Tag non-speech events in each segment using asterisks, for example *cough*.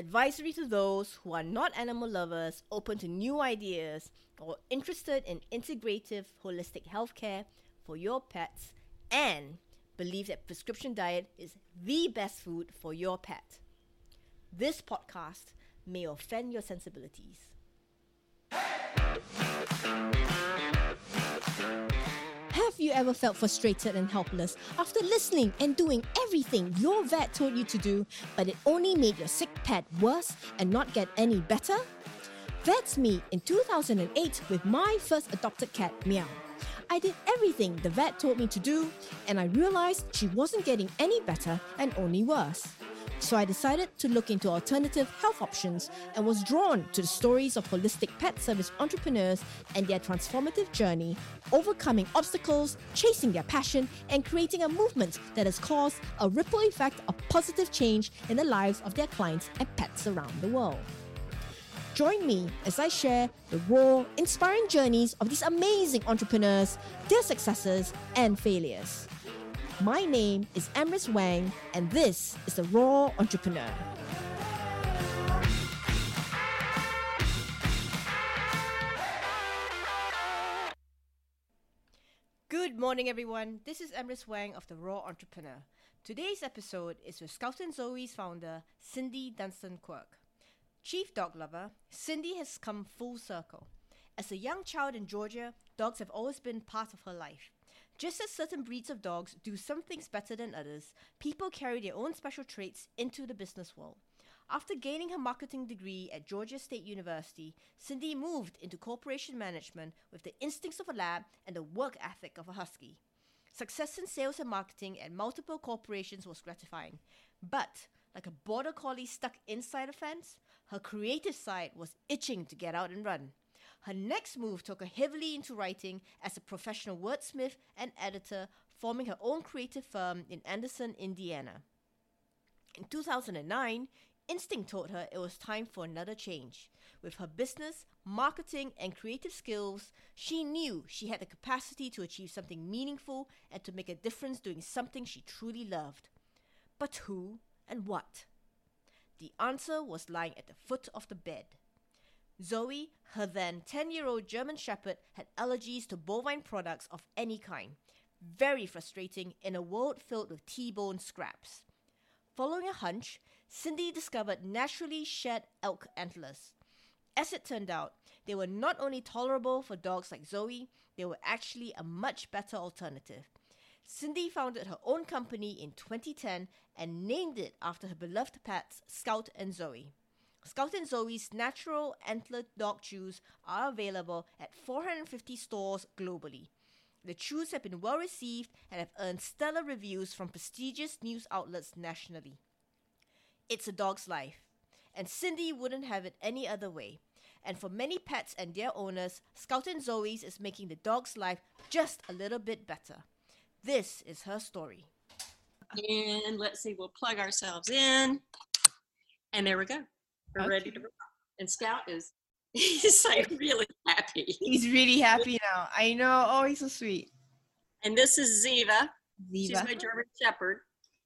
advisory to those who are not animal lovers, open to new ideas, or interested in integrative holistic healthcare for your pets, and believe that prescription diet is the best food for your pet. This podcast may offend your sensibilities. Have you ever felt frustrated and helpless after listening and doing everything your vet told you to do, but it only made your sick pet worse and not get any better? That's me in 2008 with my first adopted cat, Meow. I did everything the vet told me to do, and I realized she wasn't getting any better and only worse. So I decided to look into alternative health options and was drawn to the stories of holistic pet service entrepreneurs and their transformative journey, overcoming obstacles, chasing their passion, and creating a movement that has caused a ripple effect of positive change in the lives of their clients and pets around the world. Join me as I share the raw, inspiring journeys of these amazing entrepreneurs, their successes, and failures. My name is Emrys Wang, and this is The Raw Entrepawneur. Good morning, everyone. This is Emrys Wang of The Raw Entrepawneur. Today's episode is with Scout and Zoe's founder, Cindy Dunston Quirk. Chief dog lover, Cindy has come full circle. As a young child in Georgia, dogs have always been part of her life. Just as certain breeds of dogs do some things better than others, people carry their own special traits into the business world. After gaining her marketing degree at Georgia State University, Cindy moved into corporation management with the instincts of a lab and the work ethic of a husky. Success in sales and marketing at multiple corporations was gratifying, but like a border collie stuck inside a fence, her creative side was itching to get out and run. Her next move took her heavily into writing as a professional wordsmith and editor, forming her own creative firm in Anderson, Indiana. In 2009, Instinct told her it was time for another change. With her business, marketing, and creative skills, she knew she had the capacity to achieve something meaningful and to make a difference doing something she truly loved. But who and what? The answer was lying at the foot of the bed. Zoe, her then 10 year old German Shepherd, had allergies to bovine products of any kind. Very frustrating in a world filled with T bone scraps. Following a hunch, Cindy discovered naturally shed elk antlers. As it turned out, they were not only tolerable for dogs like Zoe, they were actually a much better alternative. Cindy founded her own company in 2010 and named it after her beloved pets, Scout and Zoe. Scout and Zoe's natural antler dog chews are available at 450 stores globally. The chews have been well received and have earned stellar reviews from prestigious news outlets nationally. It's a dog's life, and Cindy wouldn't have it any other way. And for many pets and their owners, Scout and Zoe's is making the dog's life just a little bit better. This is her story. And let's see, we'll plug ourselves in. And there we go. We're Okay. ready to rock. And Scout is *laughs* he's like really happy. He's really happy now. I know. Oh, he's so sweet. And this is Ziva. Ziva. She's my German Shepherd.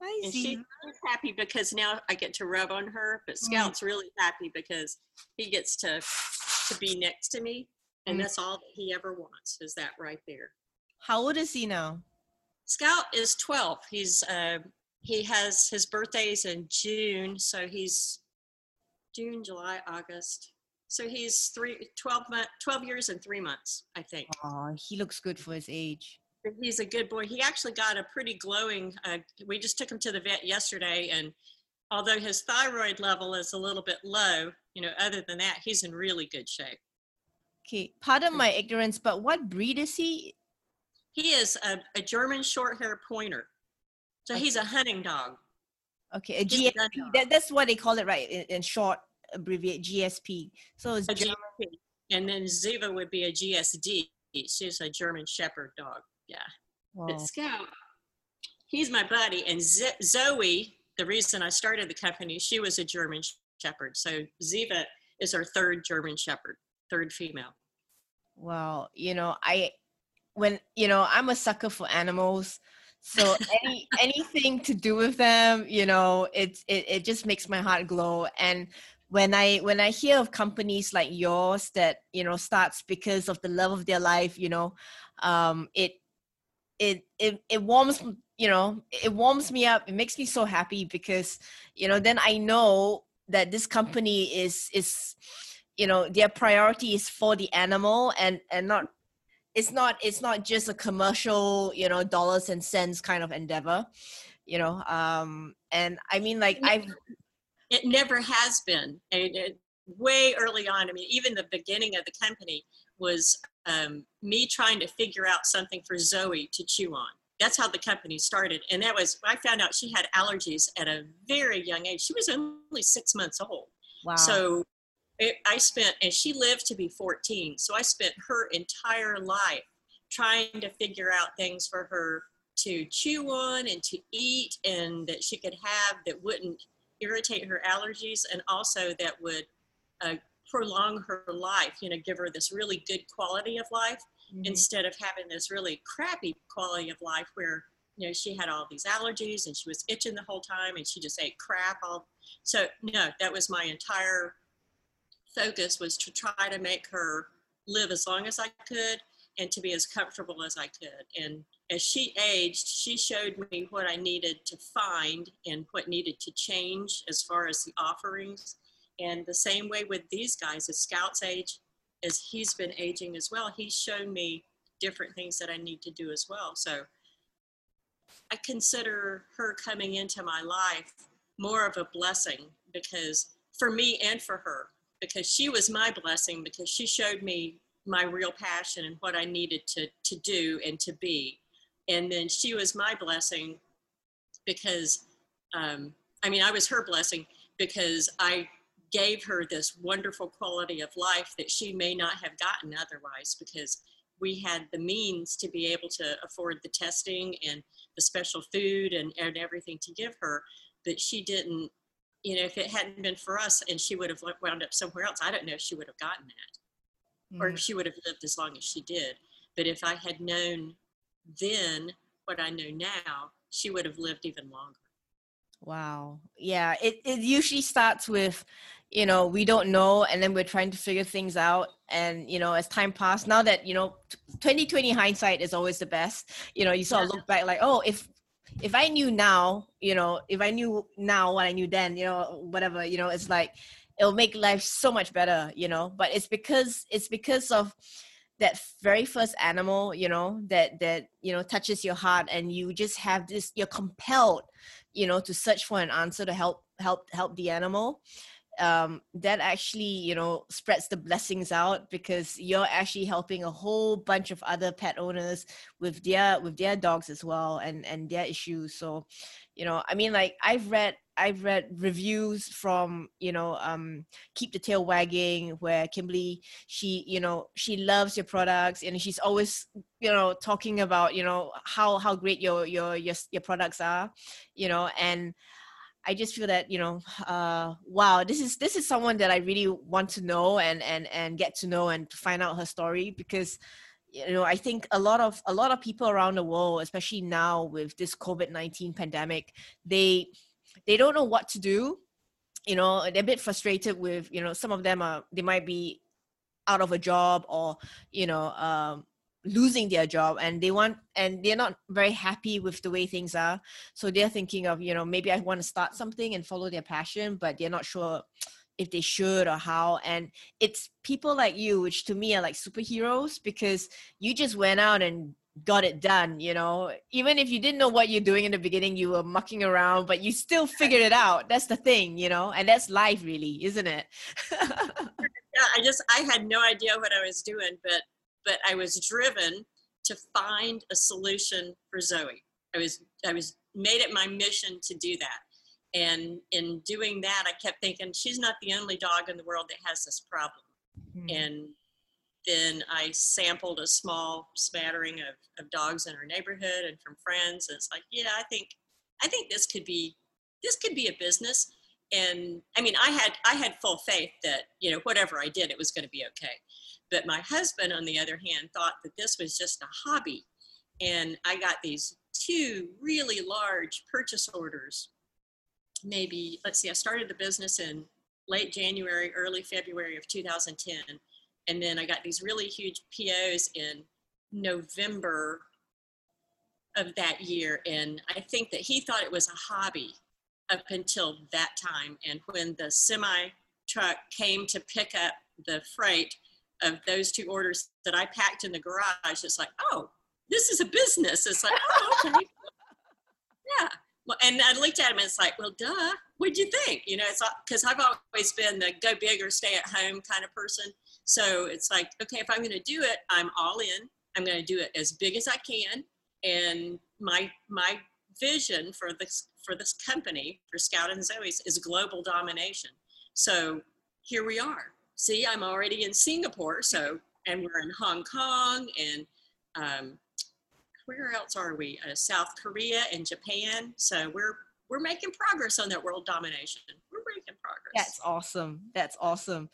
Hi, And she's really happy because now I get to rub on her. But Mm. Scout's really happy because he gets to to be next to me. And Mm. that's all that he ever wants is that right there. How old is he now? Scout is 12. He's uh, he has his birthdays in June, so he's June, July, August. So he's three, 12, month, 12 years and three months, I think. Oh, he looks good for his age. He's a good boy. He actually got a pretty glowing. Uh, we just took him to the vet yesterday, and although his thyroid level is a little bit low, you know, other than that, he's in really good shape. Okay, pardon my ignorance, but what breed is he? He is a, a German short hair pointer. So he's a hunting dog. Okay, a GSP. That, that's what they call it, right? In, in short, abbreviate GSP. So it's a German. And then Ziva would be a GSD. She's a German Shepherd dog. Yeah. But Wow. Scout, he's my buddy. And Z- Zoe, the reason I started the company, she was a German Shepherd. So Ziva is our third German Shepherd, third female. Wow. You know, I when you know, I'm a sucker for animals. So *laughs* any anything to do with them, you know, it, it it just makes my heart glow. And when I when I hear of companies like yours that you know starts because of the love of their life, you know, um, it it it it warms you know it warms me up. It makes me so happy because you know then I know that this company is is you know their priority is for the animal and and not it's not it's not just a commercial you know dollars and cents kind of endeavor you know um and i mean like i've it never has been. And it, way early on i mean even the beginning of the company was um, me trying to figure out something for zoe to chew on. That's how the company started. And that was i found out she had allergies at a very young age. She was only six months old. Wow. So it, I spent, and she lived to be 14. So I spent her entire life trying to figure out things for her to chew on and to eat and that she could have that wouldn't irritate her allergies and also that would uh, prolong her life, you know, give her this really good quality of life mm-hmm. instead of having this really crappy quality of life where, you know, she had all these allergies and she was itching the whole time and she just ate crap all. So, no, that was my entire focus was to try to make her live as long as I could and to be as comfortable as I could. And as she aged, she showed me what I needed to find and what needed to change as far as the offerings. And the same way with these guys, as Scout's age, as he's been aging as well, he's shown me different things that I need to do as well. So I consider her coming into my life more of a blessing because for me and for her, because she was my blessing because she showed me my real passion and what I needed to, to do and to be. And then she was my blessing because, um, I mean, I was her blessing because I gave her this wonderful quality of life that she may not have gotten otherwise because we had the means to be able to afford the testing and the special food and, and everything to give her, but she didn't you know, if it hadn't been for us and she would have wound up somewhere else, I don't know if she would have gotten that mm. or if she would have lived as long as she did. But if I had known then what I know now, she would have lived even longer. Wow. Yeah. It, it usually starts with, you know, we don't know and then we're trying to figure things out. And, you know, as time passed, now that, you know, 2020 hindsight is always the best, you know, you sort of look back like, oh, if if I knew now, you know, if I knew now what I knew then, you know, whatever, you know, it's like it'll make life so much better, you know. But it's because it's because of that very first animal, you know, that that you know touches your heart, and you just have this. You're compelled, you know, to search for an answer to help help help the animal um, that actually you know spreads the blessings out because you're actually helping a whole bunch of other pet owners with their with their dogs as well and and their issues so you know i mean like i've read i've read reviews from you know um keep the tail wagging where kimberly she you know she loves your products and she's always you know talking about you know how how great your your your, your products are you know and I just feel that you know, uh, wow, this is this is someone that I really want to know and and and get to know and find out her story because you know I think a lot of a lot of people around the world, especially now with this COVID nineteen pandemic, they they don't know what to do. You know, they're a bit frustrated with you know some of them are they might be out of a job or you know um, losing their job and they want and they're not very happy with the way things are so they're thinking of you know maybe i want to start something and follow their passion but they're not sure if they should or how and it's people like you which to me are like superheroes because you just went out and got it done you know even if you didn't know what you're doing in the beginning you were mucking around but you still figured it out that's the thing you know and that's life really isn't it *laughs* yeah i just i had no idea what i was doing but but I was driven to find a solution for Zoe. I was I was made it my mission to do that. And in doing that, I kept thinking she's not the only dog in the world that has this problem. Mm-hmm. And then I sampled a small smattering of, of dogs in our neighborhood and from friends. And it's like, yeah, I think I think this could be this could be a business. And I mean, I had I had full faith that you know whatever I did, it was going to be okay. But my husband, on the other hand, thought that this was just a hobby. And I got these two really large purchase orders. Maybe, let's see, I started the business in late January, early February of 2010. And then I got these really huge POs in November of that year. And I think that he thought it was a hobby up until that time. And when the semi truck came to pick up the freight of those two orders that I packed in the garage, it's like, oh, this is a business. It's like, oh, okay. *laughs* yeah. Well, and I looked at him and it's like, well, duh, what'd you think? You know, it's because I've always been the go big or stay at home kind of person. So it's like, okay, if I'm going to do it, I'm all in. I'm going to do it as big as I can. And my my vision for this for this company for Scout and Zoe's is global domination. So here we are. See, I'm already in Singapore. So and we're in Hong Kong and um, where else are we? Uh, South Korea and Japan. So we're we're making progress on that world domination. We're making progress. That's awesome. That's awesome.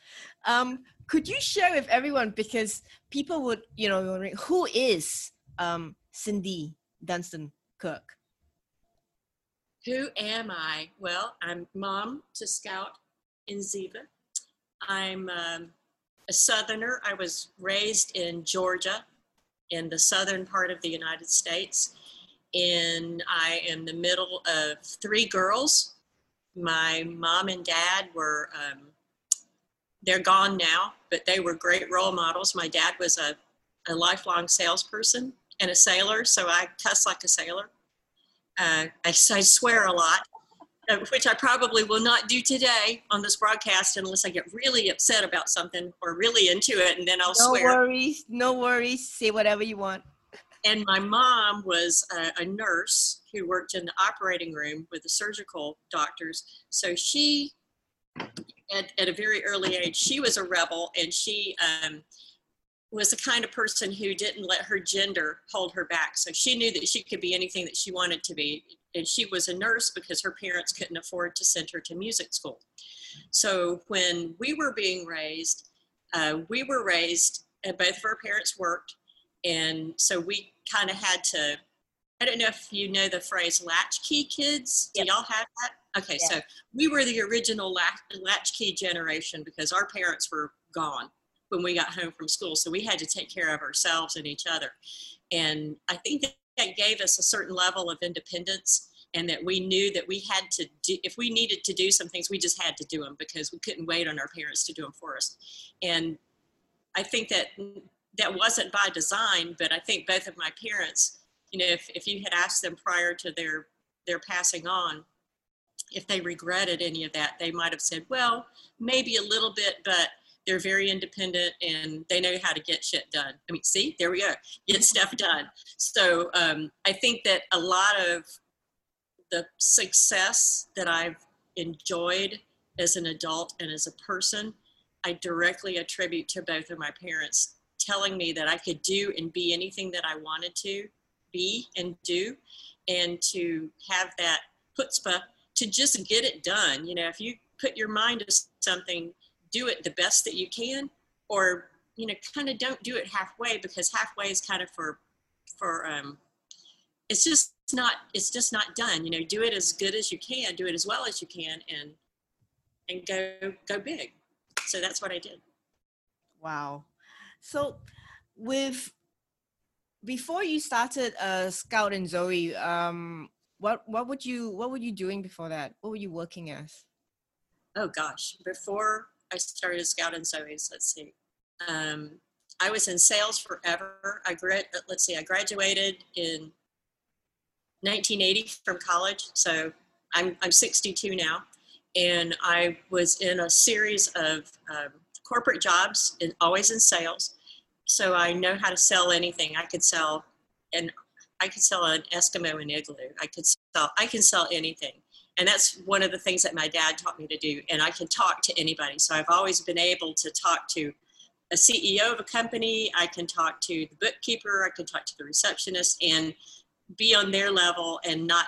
Um, could you share with everyone because people would, you know, wondering who is um, Cindy Dunston Cook? Who am I? Well, I'm mom to Scout and Ziva. I'm um, a Southerner. I was raised in Georgia, in the southern part of the United States. And I am the middle of three girls. My mom and dad were, um, they're gone now, but they were great role models. My dad was a, a lifelong salesperson and a sailor, so I cuss like a sailor. Uh, I, I swear a lot. Uh, which I probably will not do today on this broadcast unless I get really upset about something or really into it, and then I'll no swear. No worries, no worries. Say whatever you want. And my mom was a, a nurse who worked in the operating room with the surgical doctors. So she, at, at a very early age, she was a rebel, and she um, was the kind of person who didn't let her gender hold her back. So she knew that she could be anything that she wanted to be and she was a nurse because her parents couldn't afford to send her to music school. So when we were being raised, uh, we were raised, and both of our parents worked, and so we kind of had to. I don't know if you know the phrase latchkey kids. Do y'all have that? Okay, yeah. so we were the original latch, latchkey generation because our parents were gone when we got home from school, so we had to take care of ourselves and each other. And I think that that gave us a certain level of independence and that we knew that we had to do if we needed to do some things we just had to do them because we couldn't wait on our parents to do them for us and i think that that wasn't by design but i think both of my parents you know if, if you had asked them prior to their their passing on if they regretted any of that they might have said well maybe a little bit but they're very independent and they know how to get shit done. I mean, see, there we go, get stuff done. So um, I think that a lot of the success that I've enjoyed as an adult and as a person, I directly attribute to both of my parents telling me that I could do and be anything that I wanted to be and do, and to have that chutzpah to just get it done. You know, if you put your mind to something do it the best that you can or you know kind of don't do it halfway because halfway is kind of for for um it's just not it's just not done. You know do it as good as you can do it as well as you can and and go go big. So that's what i did. Wow so with before you started uh scout and zoe um what what would you what were you doing before that what were you working as oh gosh before I started Scout and Zoe's. Let's see. Um, I was in sales forever. I grad, let's see, I graduated in 1980 from college. So I'm, I'm 62 now. And I was in a series of um, corporate jobs and always in sales. So I know how to sell anything. I could sell and I could sell an Eskimo and igloo. I could sell, I can sell anything. And that's one of the things that my dad taught me to do. And i can talk to anybody. So i've always been able to talk to a ceo of a company. I can talk to the bookkeeper. I can talk to the receptionist and be on their level and not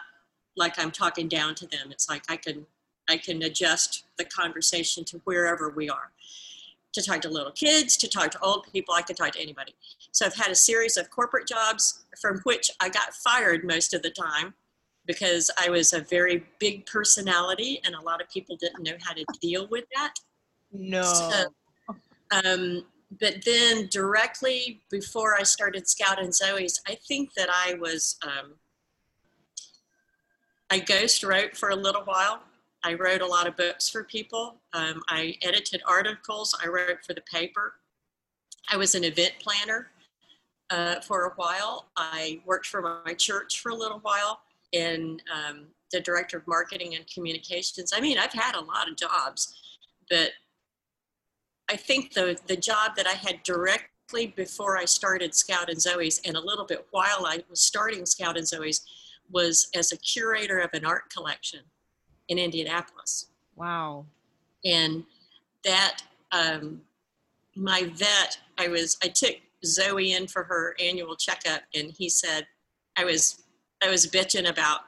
like i'm talking down to them. It's like i can i can adjust the conversation to wherever we are to talk to little kids, to talk to old people. I could talk to anybody. So I've had a series of corporate jobs from which I got fired most of the time because I was a very big personality and a lot of people didn't know how to deal with that. No. So, um, but then directly before I started Scout and Zoe's, I think that I was, um, I ghost wrote for a little while. I wrote a lot of books for people. Um, I edited articles. I wrote for the paper. I was an event planner uh, for a while. I worked for my church for a little while and um, the director of marketing and communications. I mean, I've had a lot of jobs, but I think the the job that I had directly before I started Scout and Zoe's, and a little bit while I was starting Scout and Zoe's, was as a curator of an art collection in Indianapolis. Wow. And that um, my vet, I was I took Zoe in for her annual checkup, and he said I was I was bitching about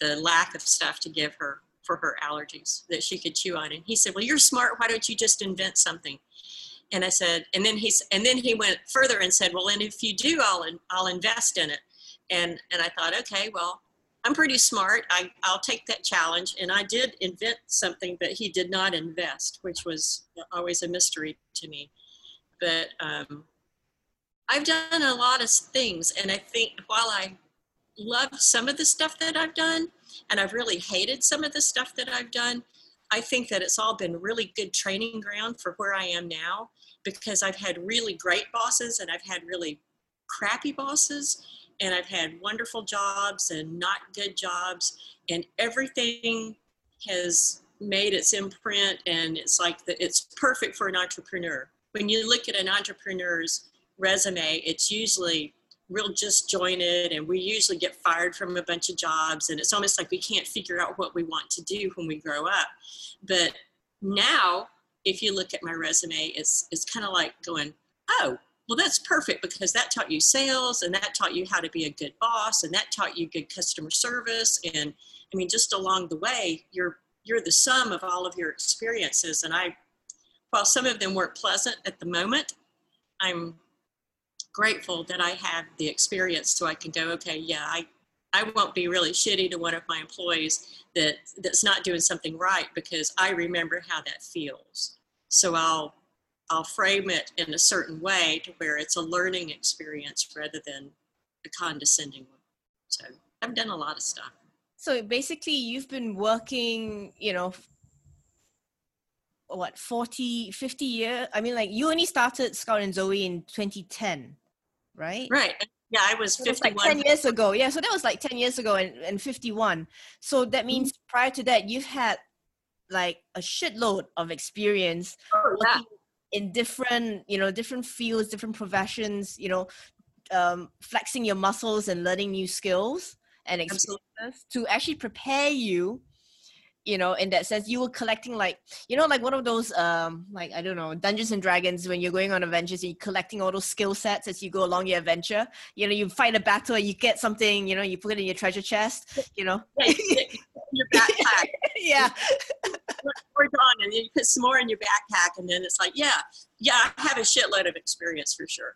the lack of stuff to give her for her allergies that she could chew on. And he said, "Well, you're smart. Why don't you just invent something?" And I said, and then he's and then he went further and said, "Well, and if you do, I'll I'll invest in it." And and I thought, okay, well, I'm pretty smart. I I'll take that challenge. And I did invent something, but he did not invest, which was always a mystery to me. But um, I've done a lot of things, and I think while I love some of the stuff that I've done, and I've really hated some of the stuff that I've done. I think that it's all been really good training ground for where I am now because I've had really great bosses and I've had really crappy bosses and I've had wonderful jobs and not good jobs and everything has made its imprint and it's like the, it's perfect for an entrepreneur. When you look at an entrepreneur's resume, it's usually real disjointed and we usually get fired from a bunch of jobs and it's almost like we can't figure out what we want to do when we grow up but now if you look at my resume it's it's kind of like going oh well that's perfect because that taught you sales and that taught you how to be a good boss and that taught you good customer service and i mean just along the way you're you're the sum of all of your experiences and i while some of them weren't pleasant at the moment i'm grateful that I have the experience so I can go, okay, yeah, I, I won't be really shitty to one of my employees that that's not doing something right because I remember how that feels. So I'll I'll frame it in a certain way to where it's a learning experience rather than a condescending one. So I've done a lot of stuff. So basically, you've been working, you know, what 40 50 years i mean like you only started scout and zoe in 2010 right? Right. Yeah, I was 51. Like 10 years ago. Yeah, so that was like 10 years ago and, and 51. So that means mm-hmm. prior to that, you've had like a shitload of experience oh, yeah. In different, you know, different fields, different professions, you know, um, flexing your muscles and learning new skills and experiences Absolutely. to actually prepare you you know in that sense you were collecting like you know like one of those um like i don't know dungeons and dragons when you're going on adventures and you're collecting all those skill sets as you go along your adventure. You know you fight a battle you get something you know you put it in your treasure chest you know? Your backpack. *laughs* Yeah. We're done and then you put some more in your backpack and then it's like yeah yeah i have a shitload of experience for sure.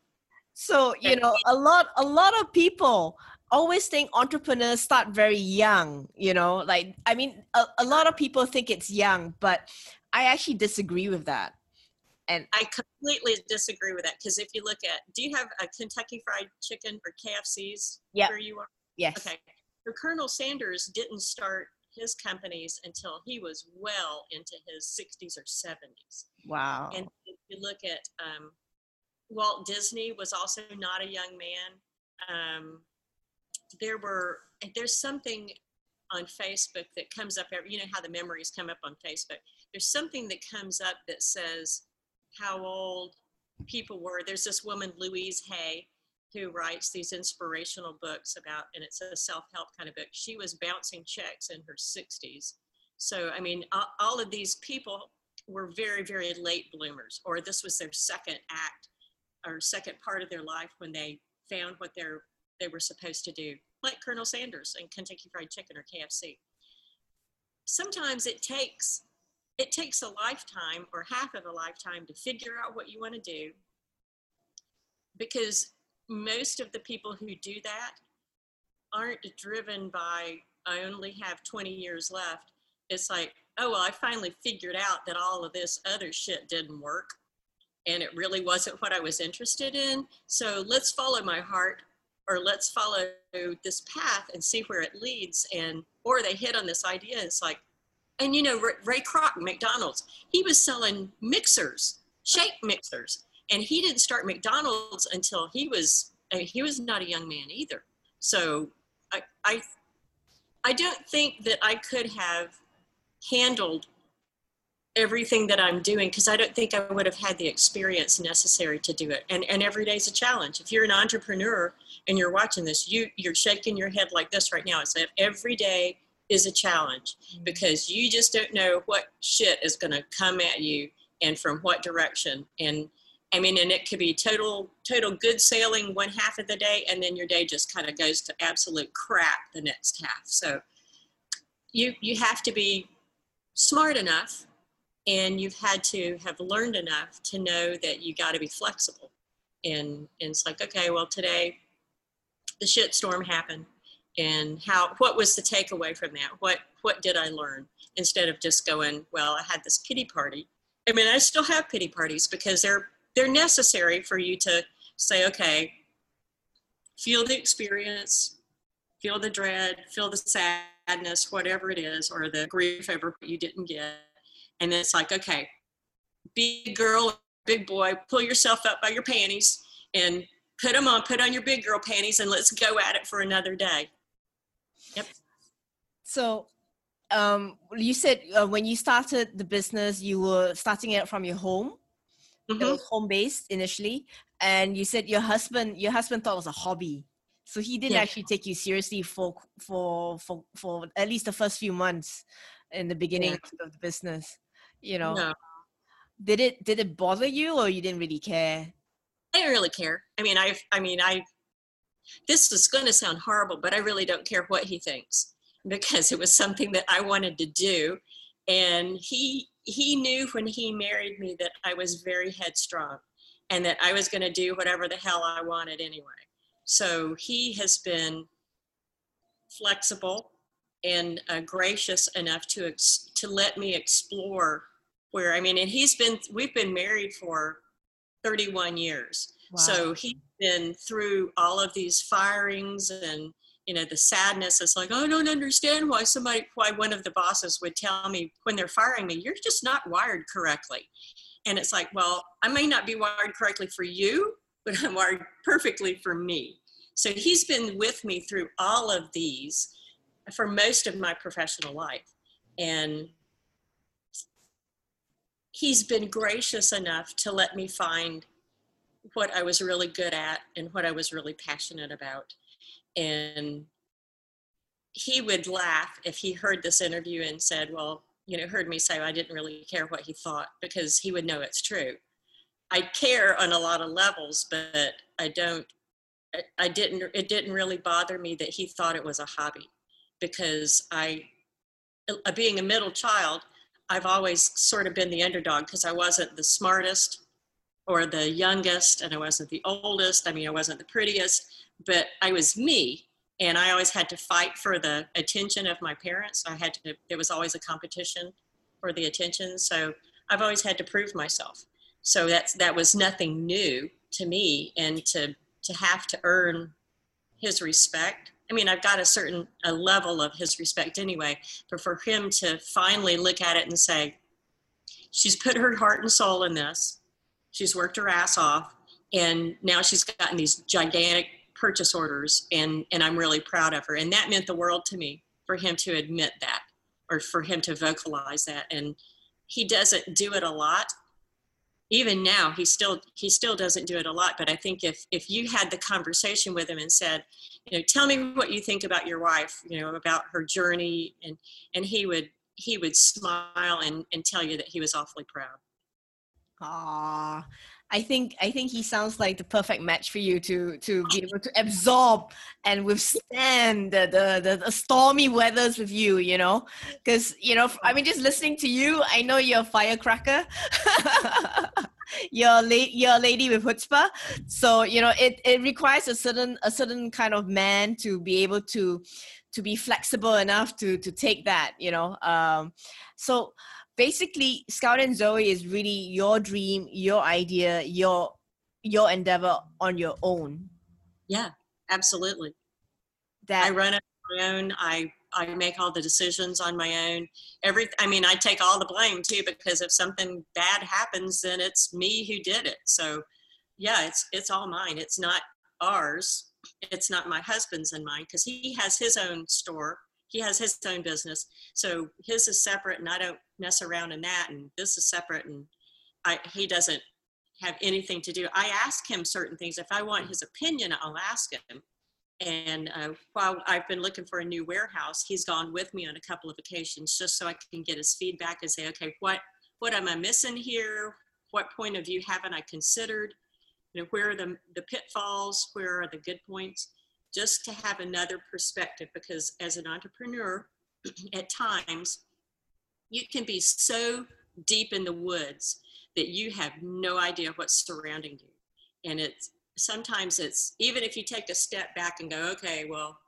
So you know a lot a lot of people always think entrepreneurs start very young you know? Like i mean a, a lot of people think it's young but i actually disagree with that. And i completely disagree with that because if you look at do you have a kentucky fried chicken or kfc's yeah where you are? Yes. Okay. So colonel sanders didn't start his companies until he was well into his 60s or 70s wow. And if you look at um, walt disney was also not a young man. Um, there were there's something on Facebook that comes up every you know how the memories come up on Facebook. There's something that comes up that says how old people were. There's this woman Louise Hay who writes these inspirational books about and it's a self-help kind of book. She was bouncing checks in her 60s. So I mean all of these people were very very late bloomers or this was their second act or second part of their life when they found what they're they were supposed to do, like Colonel Sanders and Kentucky Fried Chicken or KFC. Sometimes it takes it takes a lifetime or half of a lifetime to figure out what you want to do because most of the people who do that aren't driven by i only have 20 years left it's like oh well i finally figured out that all of this other shit didn't work and it really wasn't what i was interested in so let's follow my heart or let's follow this path and see where it leads and or they hit on this idea it's like and you know ray kroc mcdonald's he was selling mixers shake mixers and he didn't start mcdonald's until he was mean, he was not a young man either. So I, I i don't think that i could have handled everything that I'm doing because I don't think I would have had the experience necessary to do it. And and every day is a challenge. If you're an entrepreneur and you're watching this, you you're shaking your head like this right now. It's like every day is a challenge mm-hmm. because you just don't know what shit is going to come at you and from what direction. And I mean, and it could be total total good sailing one half of the day, and then your day just kind of goes to absolute crap the next half. So you you have to be smart enough and you've had to have learned enough to know that you got to be flexible. And, and it's like okay well today the shit storm happened and how what was the takeaway from that? What what did i learn? Instead of just going well i had this pity party. I mean i still have pity parties because they're they're necessary for you to say okay feel the experience feel the dread feel the sadness whatever it is or the grief over what you didn't get and it's like, okay, big girl, big boy, pull yourself up by your panties and put them on, put on your big girl panties, and let's go at it for another day. Yep. So, um, you said uh, when you started the business, you were starting it from your home. Mm-hmm. It was home based initially, and you said your husband, your husband thought it was a hobby, so he didn't yeah. actually take you seriously for for for for at least the first few months in the beginning yeah. of the business you know? No. did it did it bother you or you didn't really care? I didn't really care. I mean i i mean i this is going to sound horrible but i really don't care what he thinks *laughs* because it was something that i wanted to do. And he he knew when he married me that i was very headstrong and that i was going to do whatever the hell i wanted anyway. So he has been flexible and uh, gracious enough to ex- to let me explore where I mean, and he's been we've been married for 31 years, wow. so he's been through all of these firings and you know the sadness. It's like I don't understand why somebody why one of the bosses would tell me when they're firing me, you're just not wired correctly, and it's like, well, I may not be wired correctly for you, but I'm wired perfectly for me. So he's been with me through all of these for most of my professional life. And he's been gracious enough to let me find what I was really good at and what I was really passionate about. And he would laugh if he heard this interview and said, Well, you know, heard me say I didn't really care what he thought because he would know it's true. I care on a lot of levels, but I don't, I didn't, it didn't really bother me that he thought it was a hobby because I, uh, being a middle child, I've always sort of been the underdog because I wasn't the smartest or the youngest, and I wasn't the oldest. I mean, I wasn't the prettiest, but I was me. And I always had to fight for the attention of my parents. I had to, it was always a competition for the attention. So I've always had to prove myself. So that's, that was nothing new to me. And to, to have to earn his respect I mean, I've got a certain a level of his respect anyway, but for him to finally look at it and say, she's put her heart and soul in this, she's worked her ass off, and now she's gotten these gigantic purchase orders, and and I'm really proud of her, and that meant the world to me for him to admit that, or for him to vocalize that, and he doesn't do it a lot, even now he still he still doesn't do it a lot but i think if if you had the conversation with him and said you know tell me what you think about your wife you know about her journey and and he would he would smile and and tell you that he was awfully proud. Ah, I think I think he sounds like the perfect match for you to to be able to absorb and withstand the the, the, the stormy weathers with you. You know, because you know, I mean, just listening to you, I know you're a firecracker. *laughs* you're a you're a lady with chutzpah, so you know it it requires a certain a certain kind of man to be able to to be flexible enough to to take that. You know, um, so basically scout and zoe is really your dream your idea your your endeavor on your own. Yeah absolutely. That i run it on my own. I i make all the decisions on my own. Every i mean i take all the blame too because if something bad happens then it's me who did it. So yeah it's it's all mine. It's not ours. It's not my husband's and mine because he has his own store he has his own business. So his is separate and i don't mess around in that and this is separate and I, he doesn't have anything to do. I ask him certain things. If i want his opinion i'll ask him. And uh, while i've been looking for a new warehouse he's gone with me on a couple of occasions just so i can get his feedback and say okay what what am i missing here? What point of view haven't i considered? You know where are the, the pitfalls? Where are the good points just to have another perspective because as an entrepreneur *clears throat* at times you can be so deep in the woods that you have no idea what's surrounding you. And it's sometimes it's even if you take a step back and go okay well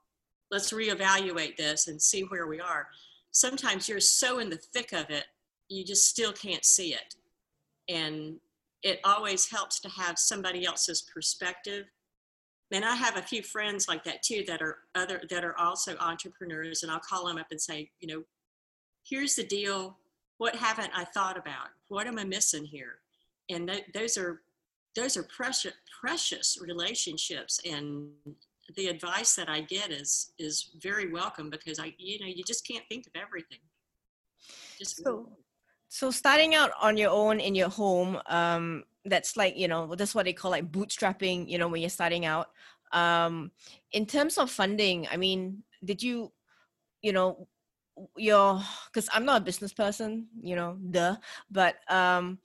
let's reevaluate this and see where we are sometimes you're so in the thick of it you just still can't see it. And it always helps to have somebody else's perspective and i have a few friends like that too that are other that are also entrepreneurs and i'll call them up and say you know here's the deal. What haven't i thought about? What am i missing here? And th- those are those are precious precious relationships and the advice that i get is is very welcome because i you know you just can't think of everything. Just so so starting out on your own in your home um that's like you know that's what they call like bootstrapping you know when you're starting out. Um in terms of funding i mean did you you know your because i'm not a business person you know duh but um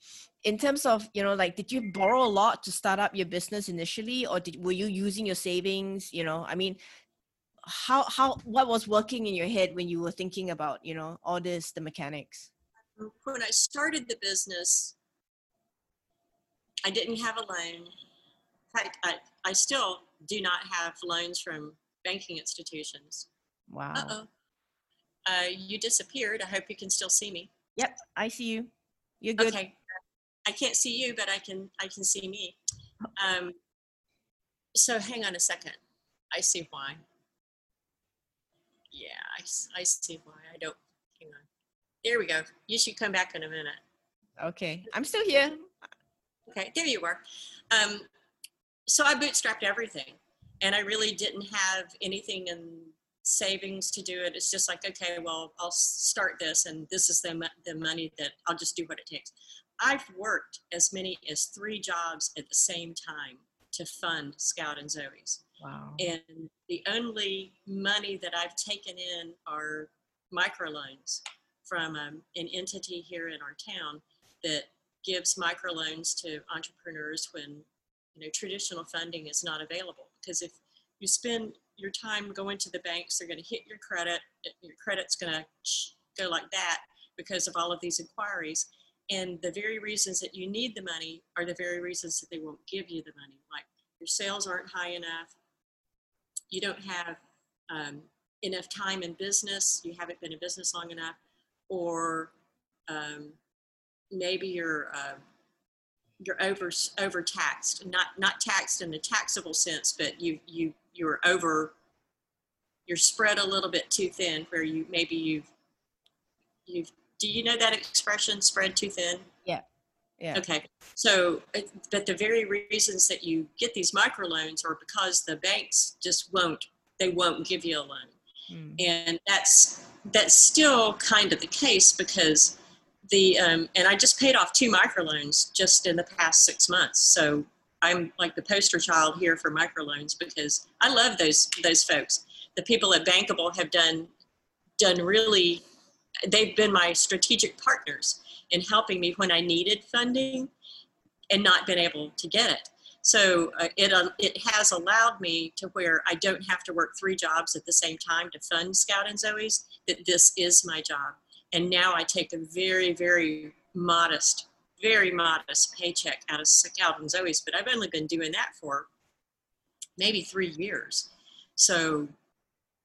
in terms of you know like did you borrow a lot to start up your business initially or did were you using your savings you know? I mean how how what was working in your head when you were thinking about you know all this the mechanics? When i started the business i didn't have a loan in fact i, I still do not have loans from banking institutions wow uh-oh uh, you disappeared. I hope you can still see me. Yep, I see you. You're good. Okay. I can't see you, but I can I can see me. Um, so hang on a second. I see why. Yeah, I, I see why. I don't. Hang on. There we go. You should come back in a minute. Okay, I'm still here. Okay, there you are. Um, so I bootstrapped everything, and I really didn't have anything in savings to do it. It's just like, okay, well, I'll start this, and this is the, the money that I'll just do what it takes. I've worked as many as three jobs at the same time to fund Scout and Zoe's. Wow. And the only money that I've taken in are microloans from um, an entity here in our town that gives microloans to entrepreneurs when you know traditional funding is not available. Because if you spend your time going to the banks. They're going to hit your credit. Your credit's going to go like that because of all of these inquiries. And the very reasons that you need the money are the very reasons that they won't give you the money. Like your sales aren't high enough. You don't have um, enough time in business. You haven't been in business long enough. Or um, maybe you're uh, you're over overtaxed, not not taxed in the taxable sense, but you you you're over you're spread a little bit too thin where you maybe you've you've do you know that expression spread too thin? Yeah yeah. Okay so but the very reasons that you get these microloans are because the banks just won't they won't give you a loan. Mm. and that's that's still kind of the case because the um, and i just paid off two microloans just in the past six months so I'm like the poster child here for microloans because I love those those folks. The people at Bankable have done done really. They've been my strategic partners, in helping me when I needed funding and not been able to get it. So uh, it uh, it has allowed me to where I don't have to work three jobs at the same time to fund Scout and Zoe's. That this is my job, and now I take a very very modest, very modest paycheck out of and Zoe's. But I've only been doing that for maybe three years, so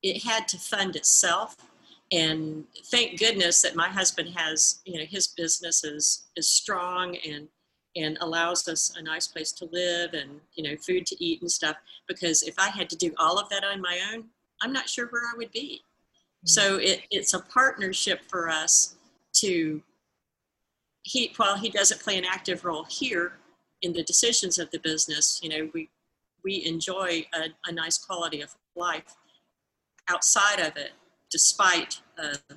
it had to fund itself. And thank goodness that my husband has, you know, his business is is strong and and allows us a nice place to live and you know food to eat and stuff because if i had to do all of that on my own i'm not sure where i would be. So it, it's a partnership for us to he while he doesn't play an active role here in the decisions of the business you know we we enjoy a, a nice quality of life outside of it despite uh,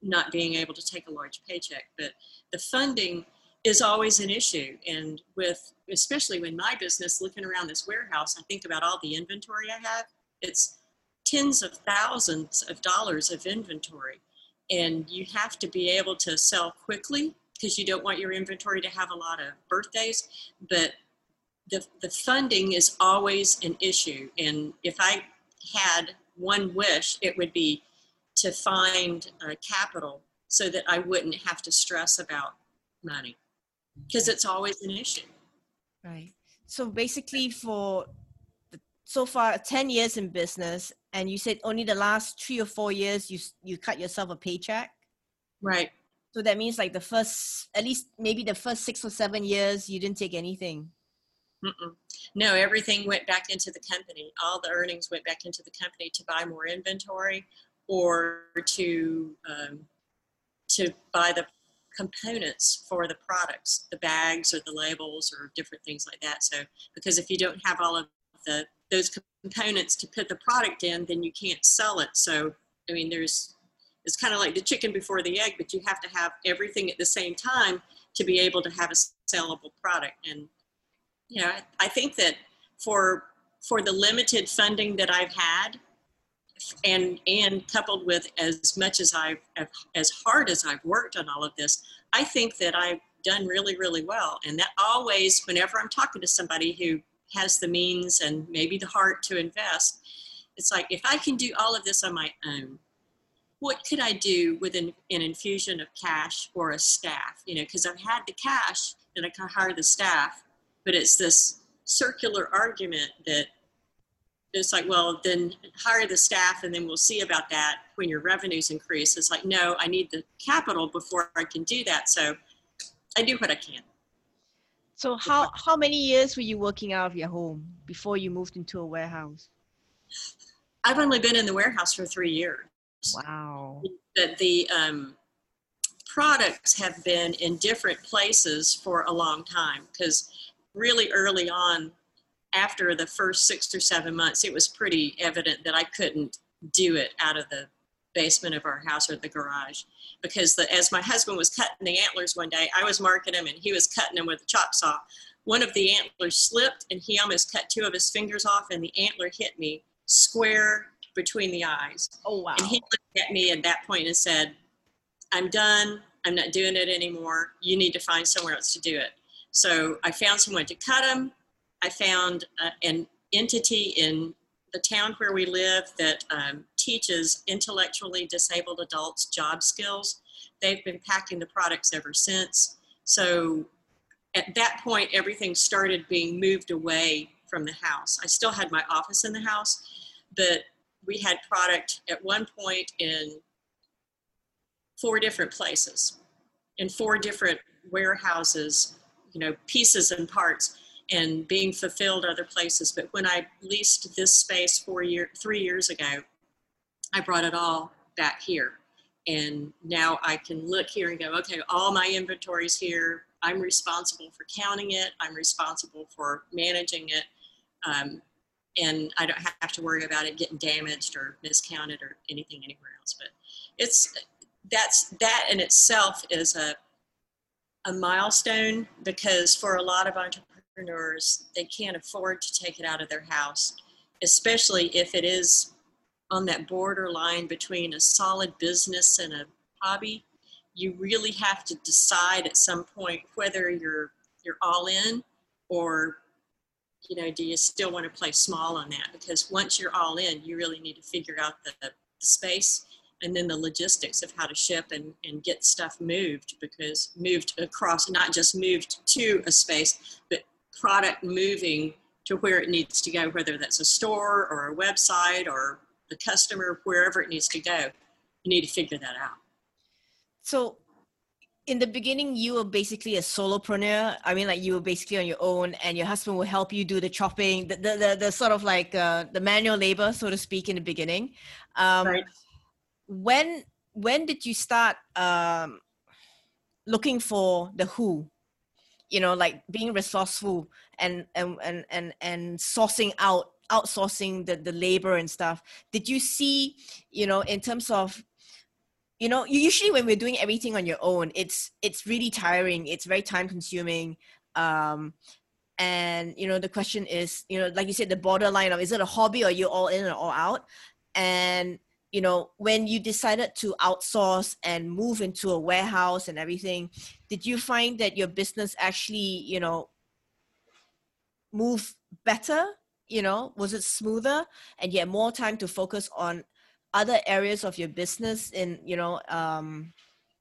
not being able to take a large paycheck but the funding is always an issue. And with, especially when my business, looking around this warehouse, I think about all the inventory I have. It's tens of thousands of dollars of inventory. And you have to be able to sell quickly because you don't want your inventory to have a lot of birthdays. But the, the funding is always an issue. And if I had one wish, it would be to find uh, capital so that I wouldn't have to stress about money because it's always an issue. Right. So basically, for so far ten years in business, and you said only the last three or four years you you cut yourself a paycheck. Right. So that means like the first, at least maybe the first six or seven years, you didn't take anything. Mm-mm. No, everything went back into the company. All the earnings went back into the company to buy more inventory or to um, to buy the components for the products, the bags or the labels or different things like that. So, because if you don't have all of the those components to put the product in, then you can't sell it. So, I mean, there's it's kind of like the chicken before the egg, but you have to have everything at the same time to be able to have a sellable product. And you know, I, I think that for for the limited funding that I've had, and and coupled with as much as I've as hard as I've worked on all of this, I think that I've done really really well. And that always, whenever I'm talking to somebody who has the means and maybe the heart to invest, it's like if I can do all of this on my own, what could I do with an, an infusion of cash or a staff? You know, because I've had the cash and I can hire the staff, but it's this circular argument that it's like, well, then hire the staff and then we'll see about that when your revenues increase. It's like, no, I need the capital before I can do that. So I do what I can. So how, how many years were you working out of your home before you moved into a warehouse? I've only been in the warehouse for three years. Wow. That the um, products have been in different places for a long time because really early on after the first six or seven months, it was pretty evident that I couldn't do it out of the basement of our house or the garage because the, as my husband was cutting the antlers one day, I was marking them and he was cutting them with a chop saw. One of the antlers slipped and he almost cut two of his fingers off, and the antler hit me square between the eyes. Oh, wow. And he looked at me at that point and said, I'm done. I'm not doing it anymore. You need to find somewhere else to do it. So I found someone to cut them. I found uh, an entity in the town where we live that um, teaches intellectually disabled adults job skills. They've been packing the products ever since. So at that point, everything started being moved away from the house. I still had my office in the house, but we had product at one point in four different places, in four different warehouses, you know, pieces and parts and being fulfilled other places. But when I leased this space four year, three years ago, I brought it all back here. And now I can look here and go, okay, all my inventory's here. I'm responsible for counting it. I'm responsible for managing it. Um, and I don't have to worry about it getting damaged or miscounted or anything anywhere else. But it's that's that in itself is a a milestone because for a lot of entrepreneurs entrepreneurs, they can't afford to take it out of their house, especially if it is on that borderline between a solid business and a hobby. you really have to decide at some point whether you're you're all in or you know do you still want to play small on that because once you're all in you really need to figure out the, the space and then the logistics of how to ship and, and get stuff moved because moved across not just moved to a space but product moving to where it needs to go whether that's a store or a website or the customer wherever it needs to go you need to figure that out. So in the beginning you were basically a solopreneur. I mean like you were basically on your own and your husband will help you do the chopping the the, the, the sort of like uh, the manual labor so to speak in the beginning. Um, right. when when did you start um, looking for the who you know like being resourceful and and and and, and sourcing out outsourcing the, the labor and stuff. Did you see you know in terms of you know usually when we're doing everything on your own it's it's really tiring it's very time consuming um and you know the question is you know like you said the borderline of is it a hobby or you all in or all out? And you know when you decided to outsource and move into a warehouse and everything did you find that your business actually you know move better you know was it smoother and you had more time to focus on other areas of your business in you know um,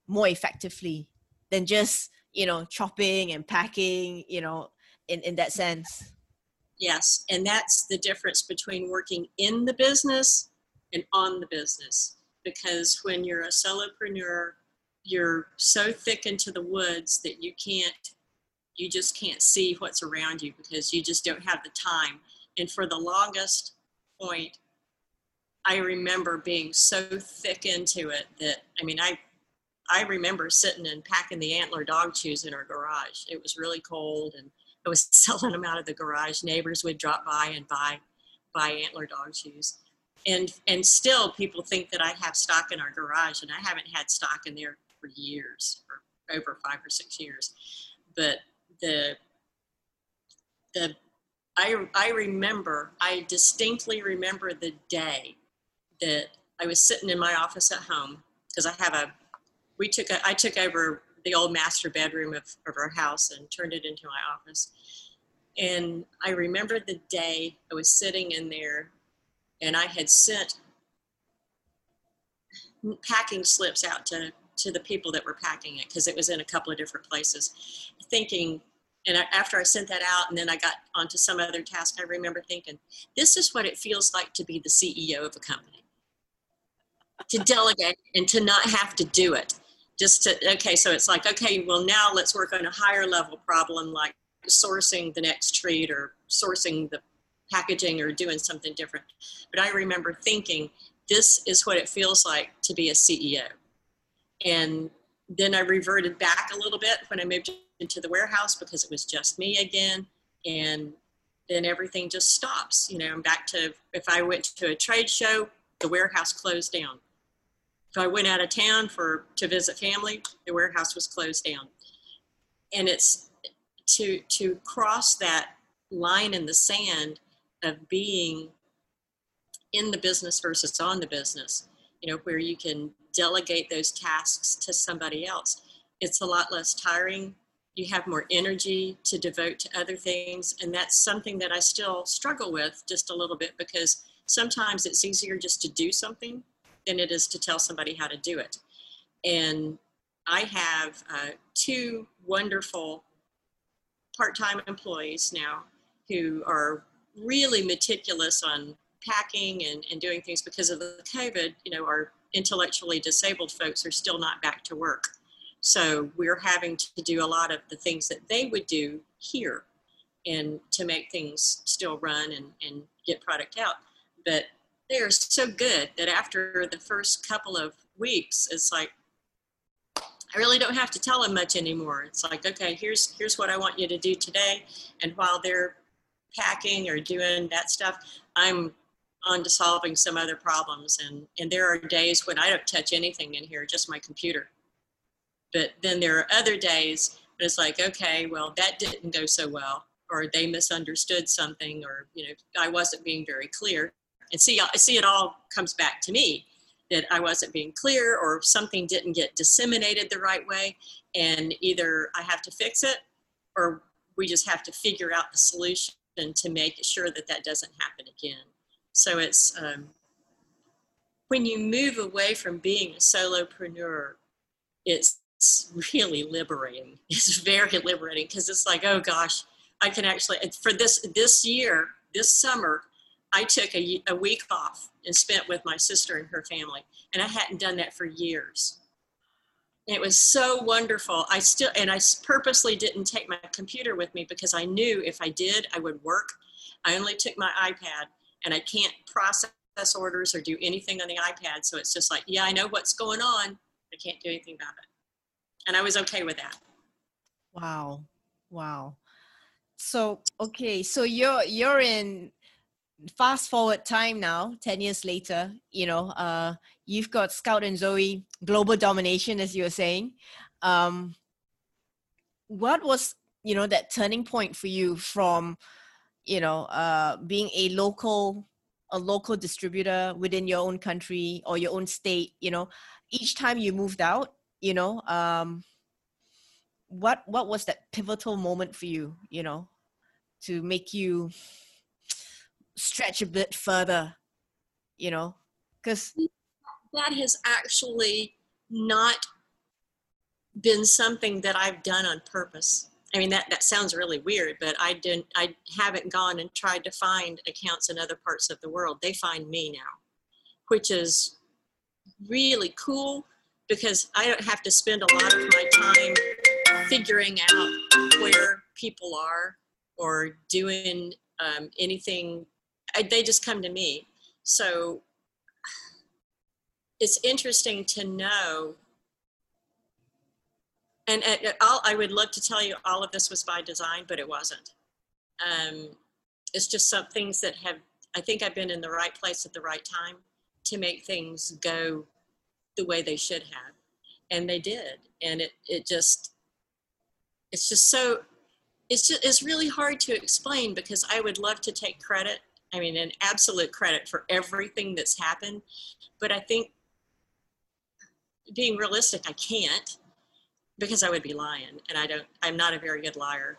more effectively than just you know chopping and packing you know in in that sense? Yes and that's the difference between working in the business and on the business because when you're a solopreneur you're so thick into the woods that you can't you just can't see what's around you because you just don't have the time and for the longest point I remember being so thick into it that I mean I I remember sitting and packing the antler dog chews in our garage. It was really cold and I was *laughs* selling them out of the garage. Neighbors would drop by and buy buy antler dog chews. And and still people think that I have stock in our garage and I haven't had stock in there for years or over 5 or 6 years. But the the I, I remember, I distinctly remember the day that I was sitting in my office at home because I have a, we took a, I took over the old master bedroom of, of our house and turned it into my office. And I remember the day I was sitting in there and I had sent packing slips out to, to the people that were packing it because it was in a couple of different places, thinking, and after I sent that out and then I got onto some other task, I remember thinking, this is what it feels like to be the CEO of a company to delegate and to not have to do it. Just to, okay, so it's like, okay, well, now let's work on a higher level problem like sourcing the next treat or sourcing the packaging or doing something different. But I remember thinking, this is what it feels like to be a CEO. And then I reverted back a little bit when I moved into the warehouse because it was just me again. And then everything just stops. You know, I'm back to if I went to a trade show, the warehouse closed down. If I went out of town for to visit family, the warehouse was closed down. And it's to to cross that line in the sand of being in the business versus on the business, you know, where you can delegate those tasks to somebody else. It's a lot less tiring. You have more energy to devote to other things. And that's something that I still struggle with just a little bit because sometimes it's easier just to do something than it is to tell somebody how to do it. And I have uh, two wonderful part-time employees now who are really meticulous on packing and, and doing things because of the COVID, you know, our intellectually disabled folks are still not back to work. So we're having to do a lot of the things that they would do here and to make things still run and, and get product out. But they are so good that after the first couple of weeks, it's like, I really don't have to tell them much anymore. It's like, okay, here's here's what I want you to do today. And while they're packing or doing that stuff, I'm on to solving some other problems. And and there are days when I don't touch anything in here, just my computer. But then there are other days when it's like, okay, well, that didn't go so well, or they misunderstood something, or you know, I wasn't being very clear and see, I see it all comes back to me. that I wasn't being clear or something didn't get disseminated the right way. And either I have to fix it or we just have to figure out the solution to make sure that that doesn't happen again. So it's um, when you move away from being a solopreneur, it's really liberating. *laughs* It's very liberating because it's like, oh gosh, I can actually for this this year, this summer, I took a, a week off and spent with my sister and her family, and I hadn't done that for years. It was so wonderful. I still and I purposely didn't take my computer with me because I knew if I did, I would work. I only took my iPad, and I can't process orders or do anything on the iPad. So it's just like, yeah, I know what's going on. I can't do anything about it. And I was okay with that. Wow. Wow. So okay, so you're you're in fast forward time now 10 years later you know uh you've got scout and zoe global domination as you were saying. Um what was you know that turning point for you from you know uh being a local a local distributor within your own country or your own state you know each time you moved out you know um what what was that pivotal moment for you you know to make you stretch a bit further you know? Because that has actually not been something that i've done on purpose I mean that that sounds really weird, but I didn't I haven't gone and tried to find accounts in other parts of the world. They find me now, which is really cool because I don't have to spend a lot of my time figuring out where people are or doing um, anything. I, they just come to me. So it's interesting to know and, all, I would love to tell you all of this was by design, but it wasn't. Um, it's just some things that have, I think I've been in the right place at the right time to make things go the way they should have. And they did. And it, it just, it's just so, it's just, it's really hard to explain because I would love to take credit. I mean, an absolute credit for everything that's happened. But I think being realistic, I can't because I would be lying, and I don't. I'm not a very good liar.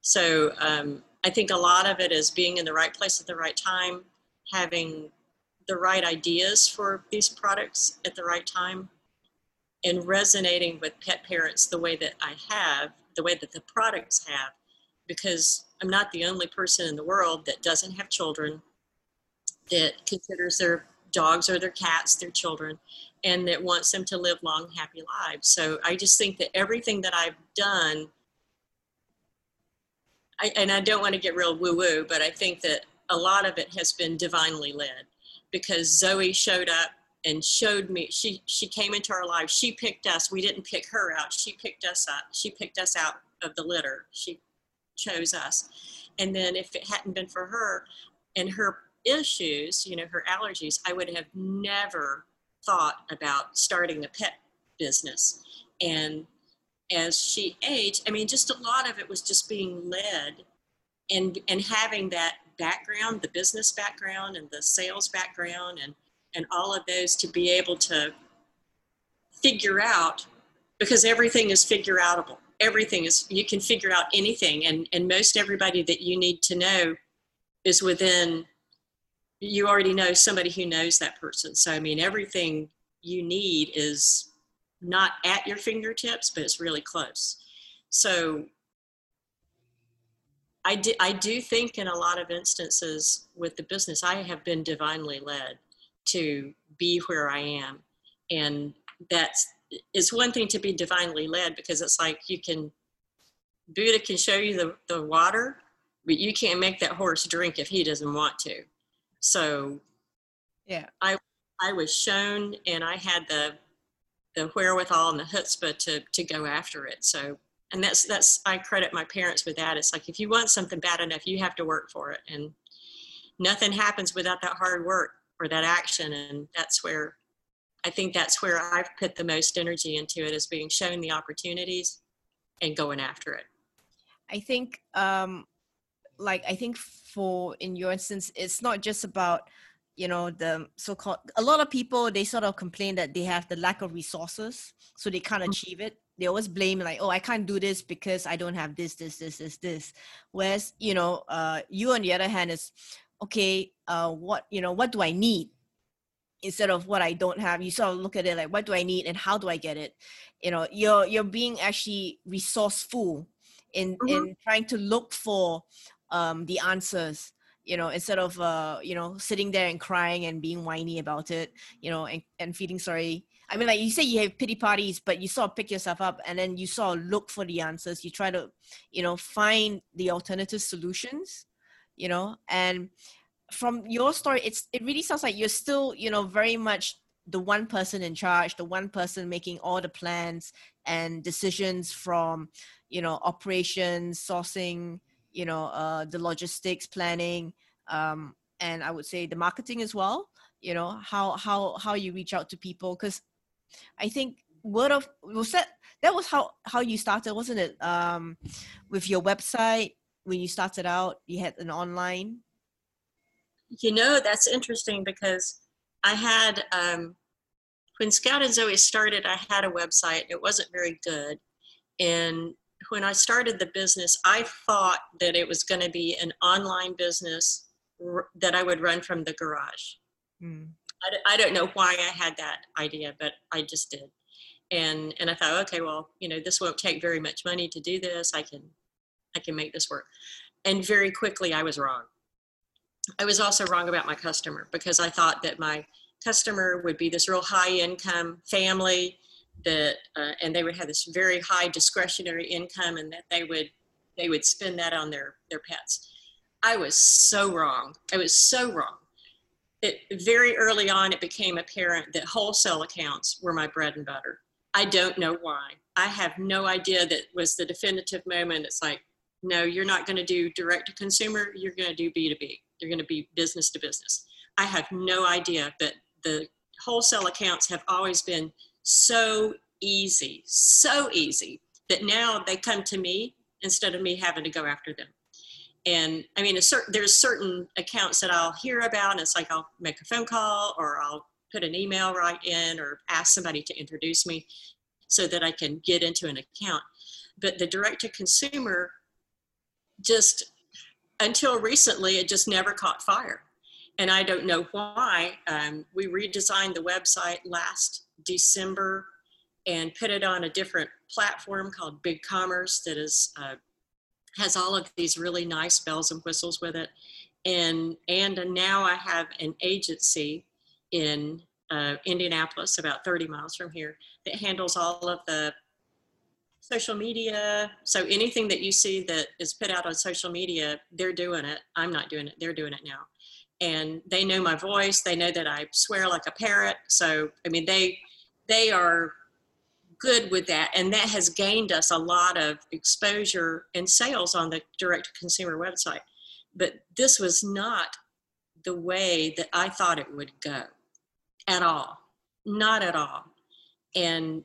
So um, I think a lot of it is being in the right place at the right time, having the right ideas for these products at the right time, and resonating with pet parents the way that I have, the way that the products have, because I'm not the only person in the world that doesn't have children, that considers their dogs or their cats their children, and that wants them to live long, happy lives. So I just think that everything that I've done, I, and I don't want to get real woo woo, but I think that a lot of it has been divinely led because Zoe showed up and showed me she she came into our lives. She picked us. We didn't pick her out. She picked us up. She picked us out of the litter. She chose us. And then if it hadn't been for her and her issues you know her allergies i would have never thought about starting a pet business. And as she aged, I mean, just a lot of it was just being led and, and having that background, the business background and the sales background and, and all of those to be able to figure out because everything is figure outable. Everything is, you can figure out anything. And, and most everybody that you need to know is within you already know somebody who knows that person. So, I mean, everything you need is not at your fingertips, but it's really close. So, I do, I do think in a lot of instances with the business, I have been divinely led to be where I am. And that's, it's one thing to be divinely led because it's like you can, Buddha can show you the, the water, but you can't make that horse drink if he doesn't want to. So yeah, I I was shown and I had the the wherewithal and the chutzpah to to go after it. So and that's that's I credit my parents with that. It's like if you want something bad enough, you have to work for it, and nothing happens without that hard work or that action. And that's where I think that's where I've put the most energy into it is being shown the opportunities and going after it. I think um like I think for in your instance, it's not just about you know the so-called a lot of people they sort of complain that they have the lack of resources so they can't Mm. achieve it they always blame like oh i can't do this because i don't have this this this this this whereas you know uh you on the other hand is okay uh what you know what do i need instead of what i don't have you sort of look at it like what do i need and how do i get it you know you're you're being actually resourceful in Mhm. in trying to look for um the answers you know instead of uh you know sitting there and crying and being whiny about it you know and, and feeling sorry. I mean like you say you have pity parties but you sort of pick yourself up and then you sort of look for the answers. You try to you know find the alternative solutions you know and from your story it's it really sounds like you're still you know very much the one person in charge the one person making all the plans and decisions from you know operations sourcing you know uh, the logistics planning um, and i would say the marketing as well you know how how how you reach out to people because i think word of was that that was how how you started wasn't it um with your website when you started out you had an online You know, that's interesting because I had, um, when Scout and Zoe started, I had a website. It wasn't very good. And when I started the business, I thought that it was going to be an online business r- that I would run from the garage. Mm. I, d- I don't know why I had that idea, but I just did. And and I thought, okay, well, you know, this won't take very much money to do this. I can I can make this work. And very quickly I was wrong. I was also wrong about my customer because I thought that my customer would be this real high income family that uh, and they would have this very high discretionary income and that they would they would spend that on their their pets. I was so wrong. I was so wrong. It very early on it became apparent that wholesale accounts were my bread and butter. I don't know why. I have no idea that was the definitive moment. It's like no you're not going to do direct to consumer. You're going to do b2b you're going to be business to business. I have no idea but the wholesale accounts have always been so easy so easy that now they come to me instead of me having to go after them and I mean, there's certain accounts that I'll hear about, and it's like I'll make a phone call or I'll put an email right in or ask somebody to introduce me so that I can get into an account. But the direct to consumer, just until recently, it just never caught fire, and I don't know why. Um, we redesigned the website last December and put it on a different platform called Big Commerce that is. Uh, has all of these really nice bells and whistles with it. And and now i have an agency in uh, indianapolis about 30 miles from here that handles all of the social media. So anything that you see that is put out on social media they're doing it. I'm not doing it. They're doing it now. And they know my voice. They know that i swear like a parrot. So i mean they they are good with that and that has gained us a lot of exposure and sales on the direct to consumer website. But this was not the way that i thought it would go at all not at all. And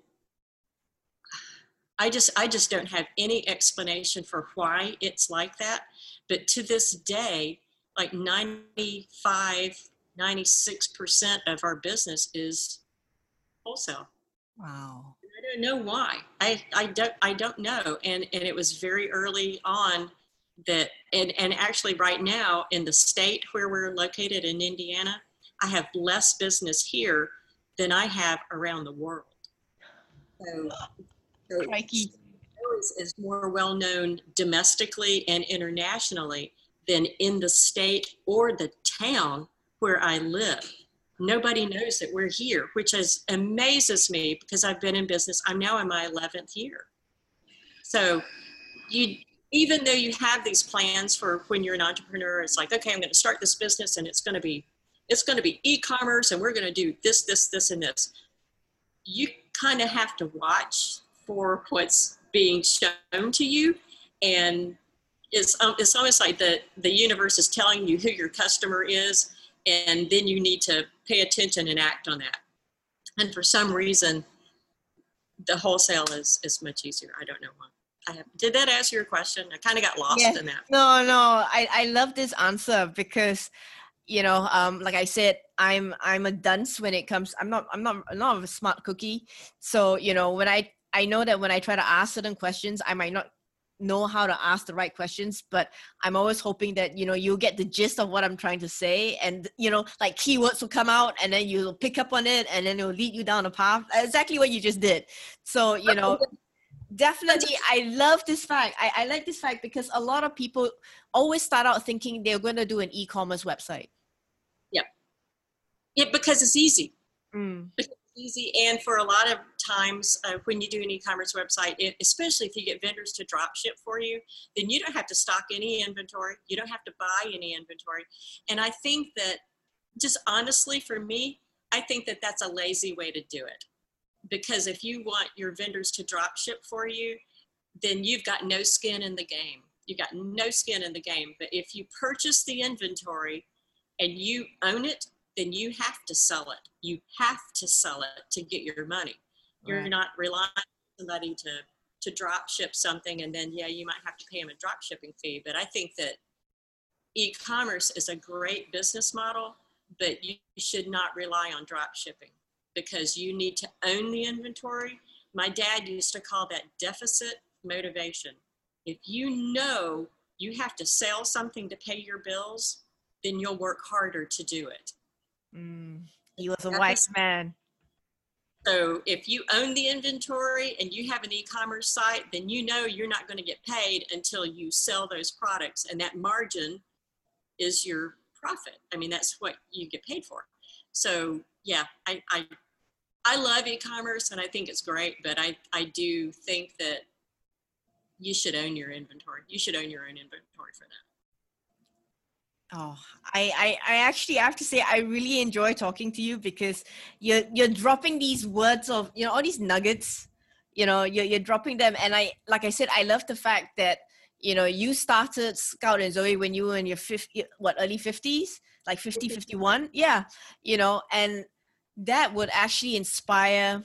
i just i just don't have any explanation for why it's like that. But to this day like 95 96% of our business is wholesale wow I don't know why. I, I don't I don't know. And and it was very early on that and, and actually right now in the state where we're located in Indiana, I have less business here than I have around the world. So, so Crikey. is, is more well known domestically and internationally than in the state or the town where I live nobody knows that we're here, which is amazes me because I've been in business. I'm now in my 11th year. So you even though you have these plans for when you're an entrepreneur, it's like, okay, I'm going to start this business and it's going to be it's going to be e-commerce and we're going to do this, this, this, and this. You kind of have to watch for what's being shown to you. And it's, um, it's almost like the, the universe is telling you who your customer is and then you need to pay attention and act on that. And for some reason, the wholesale is is much easier. I don't know why. I have, did that answer your question? I kind of got lost Yes. in that. No, no, I, I love this answer because you know, um, like I said, I'm I'm a dunce when it comes. I'm not I'm not I'm not a smart cookie. So you know, when I I know that when I try to ask certain questions, I might not know how to ask the right questions but i'm always hoping that you know you'll get the gist of what i'm trying to say. And you know like keywords will come out and then you'll pick up on it and then it'll lead you down a path. Exactly what you just did. So you know *laughs* definitely i love this fact. I, I like this fact because a lot of people always start out thinking they're going to do an e-commerce website. Yeah. Yeah because it's easy. Mm. because easy and for a lot of times uh, when you do an e-commerce website it, especially if you get vendors to drop ship for you then you don't have to stock any inventory you don't have to buy any inventory. And i think that just honestly for me i think that that's a lazy way to do it. Because if you want your vendors to drop ship for you then you've got no skin in the game. You've got no skin in the game. But if you purchase the inventory and you own it then you have to sell it. You have to sell it to get your money. You're Right. not relying on somebody to to drop ship something and then yeah, you might have to pay them a drop shipping fee. But I think that e-commerce is a great business model, but you should not rely on drop shipping because you need to own the inventory. My dad used to call that deficit motivation. If you know you have to sell something to pay your bills, then you'll work harder to do it. Mm. he was a That wise is- man So if you own the inventory and you have an e-commerce site, then you know you're not going to get paid until you sell those products, and that margin is your profit. I mean, that's what you get paid for. So yeah, I I, I love e-commerce and I think it's great, but I I do think that you should own your inventory. You should own your own inventory for that. Oh, I, I, I actually have to say I really enjoy talking to you because you're you're dropping these words of you know all these nuggets, you know you're you're dropping them. And I like I said I love the fact that you know you started Scout and Zoe when you were in your 50 what early 50s like 50 51 yeah. you know and that would actually inspire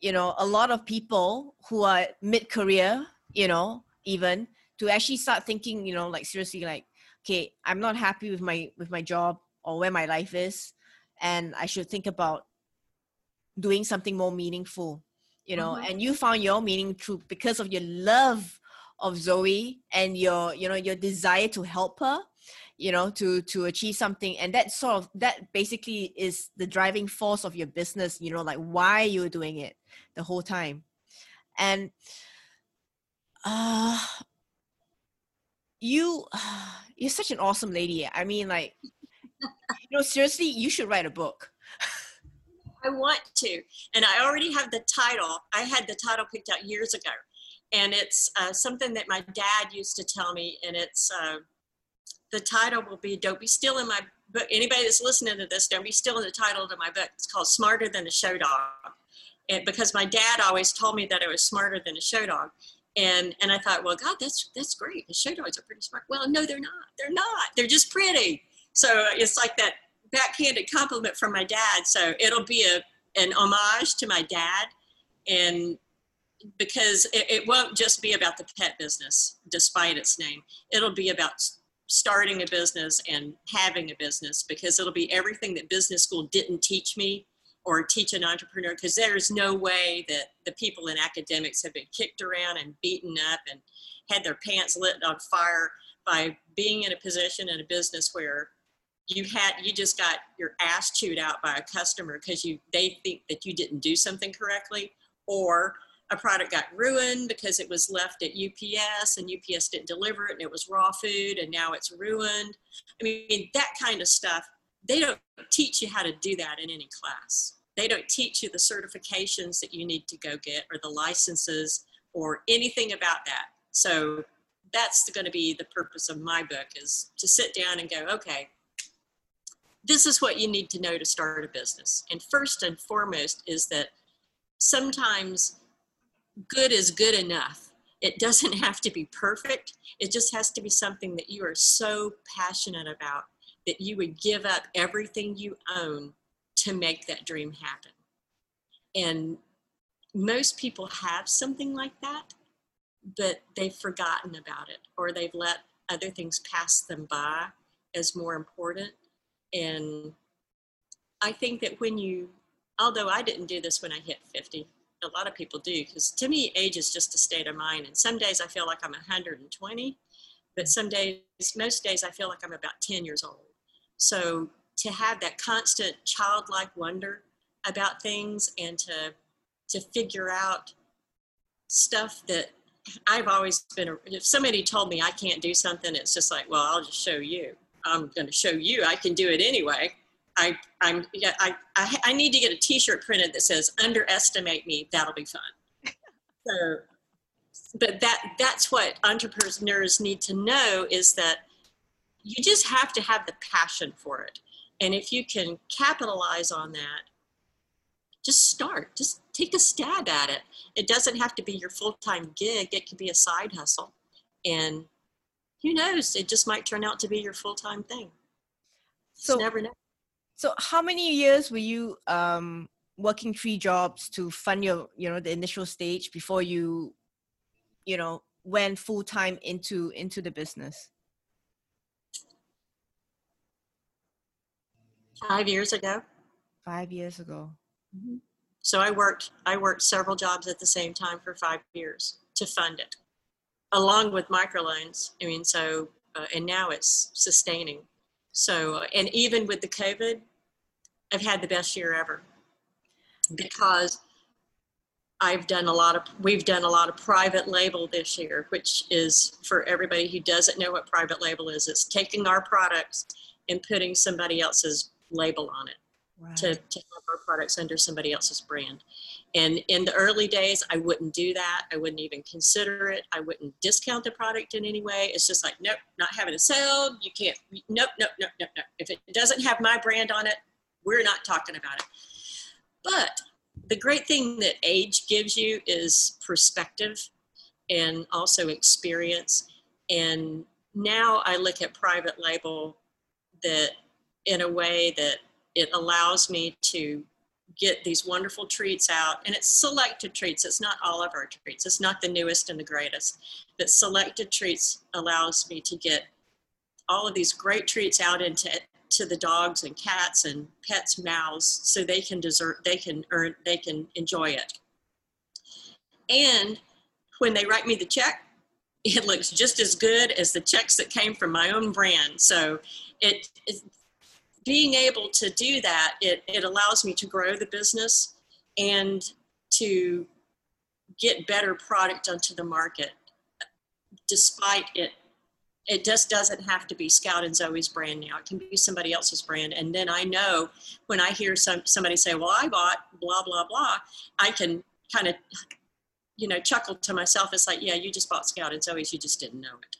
you know a lot of people who are mid career you know even to actually start thinking you know like seriously like okay i'm not happy with my with my job or where my life is and i should think about doing something more meaningful you know Mhm. and you found your meaning through because of your love of zoe and your you know your desire to help her you know to to achieve something and that sort of that basically is the driving force of your business you know like why you're doing it the whole time and uh you *sighs* you're such an awesome lady i mean like you know seriously you should write a book I want to, and I already have the title. I had the title picked out years ago, and it's uh, something that my dad used to tell me. And it's uh, the title will be "Don't be still in my book." Anybody that's listening to this, don't be still in the title to my book. It's called "Smarter Than a Show Dog," and because my dad always told me that I was smarter than a show dog. And, and I thought, well, God, that's that's great. The show dogs are pretty smart. Well, no, they're not. They're not. They're just pretty. So it's like that backhanded compliment from my dad. So it'll be a an homage to my dad, and because it, it won't just be about the pet business, despite its name. It'll be about starting a business and having a business because it'll be everything that business school didn't teach me or teach an entrepreneur because there's no way that the people in academics have been kicked around and beaten up and had their pants lit on fire by being in a position in a business where you had you just got your ass chewed out by a customer because you they think that you didn't do something correctly or a product got ruined because it was left at UPS and UPS didn't deliver it and it was raw food and now it's ruined. I mean that kind of stuff. They don't teach you how to do that in any class. They don't teach you the certifications that you need to go get or the licenses or anything about that. So that's going to be the purpose of my book is to sit down and go, okay, this is what you need to know to start a business. And first and foremost is that sometimes good is good enough. It doesn't *laughs* have to be perfect. It just has to be something that you are so passionate about that you would give up everything you own to make that dream happen. And most people have something like that, but they've forgotten about it or they've let other things pass them by as more important and I think that when you, although I didn't do this when I hit 50, a lot of people do, because to me, age is just a state of mind. And some days I feel like I'm 120, but some days, most days, I feel like I'm about 10 years old. So to have that constant childlike wonder about things and to to figure out stuff that I've always been. If somebody told me I can't do something, it's just like, well, I'll just show you. I'm going to show you. I can do it anyway. I I'm yeah. I I, I need to get a T-shirt printed that says "Underestimate me." That'll be fun. *laughs* so, but that that's what entrepreneurs need to know is that you just have to have the passion for it, and if you can capitalize on that, just start. Just take a stab at it. It doesn't have to be your full time gig. It could be a side hustle, and who knows? It just might turn out to be your full time thing. So Just never know. So how many years were you um, working three jobs to fund your, you know, the initial stage before you, you know, went full time into into the business? Five years ago. Five years ago. So I worked I worked several jobs at the same time for five years to fund it, along with microloans. I mean, so uh, and now it's sustaining. So and even with the COVID, I've had the best year ever because I've done a lot of we've done a lot of private label this year, which is for everybody who doesn't know what private label is. It's taking our products and putting somebody else's label on it to, to have our products under somebody else's brand. And in the early days, I wouldn't do that. I wouldn't even consider it. I wouldn't discount the product in any way. It's just like, nope, not having a sale. You can't, nope, nope, nope, nope, nope. If it doesn't have my brand on it, we're not talking about it. But the great thing that age gives you is perspective and also experience. And now I look at private label that in a way that it allows me to get these wonderful treats out. And it's selected treats. It's not all of our treats. It's not the newest and the greatest. But selected treats allows me to get all of these great treats out into to the dogs and cats and pets mouths so they can deserve they can earn they can enjoy it. And when they write me the check it looks just as good as the checks that came from my own brand. So it, it being able to do that, it, it allows me to grow the business and to get better product onto the market despite it. It just doesn't have to be scout and zoe's brand now. It can be somebody else's brand. And then i know when i hear some somebody say well i bought blah blah blah i can kind of you know chuckle to myself. It's like yeah you just bought scout and zoe's. You just didn't know it.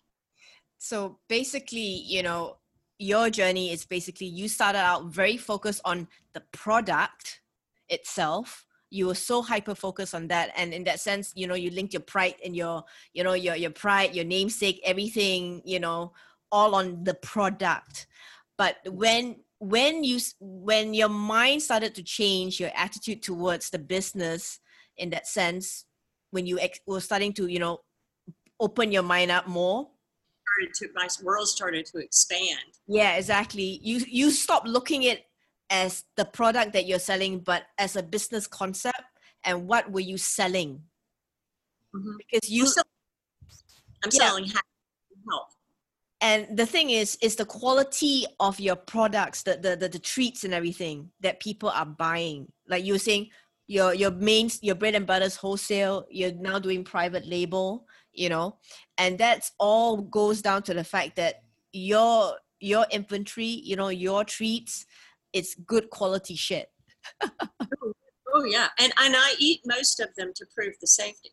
So basically, you know, your journey is basically you started out very focused on the product itself. You were so hyper focused on that and in that sense you know you linked your pride and your you know your your pride your namesake everything you know all on the product. But when when you when your mind started to change your attitude towards the business in that sense when you ex- were starting to you know open your mind up more started to my world started to expand Yeah, exactly. You you stop looking it as the product that you're selling, but as a business concept. And what were you selling? Mhm. Because you I'm, sell- I'm Yeah. selling health and the thing is, is the quality of your products, the, the the the treats and everything that people are buying. Like you were saying, your your main your bread and butter's wholesale. You're now doing private label. You know, and that's all goes down to the fact that your your inventory, you know, your treats, it's good quality shit. Oh, oh yeah, and and I eat most of them to prove the safety,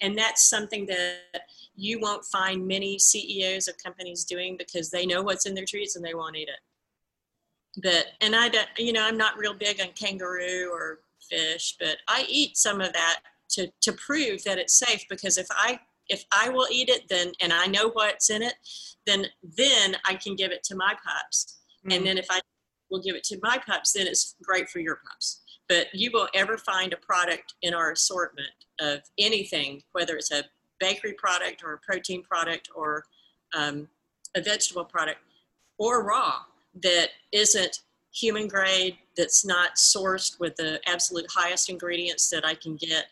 and that's something that you won't find many CEOs of companies doing because they know what's in their treats and they won't eat it. But and I don't, you know, I'm not real big on kangaroo or fish, but I eat some of that to to prove that it's safe because if I if I will eat it, then and I know what's in it, then then I can give it to my pups. And then if I will give it to my pups, then it's great for your pups. But you won't ever find a product in our assortment of anything, whether it's a bakery product or a protein product or um, a vegetable product or raw, that isn't human grade, that's not sourced with the absolute highest ingredients that I can get,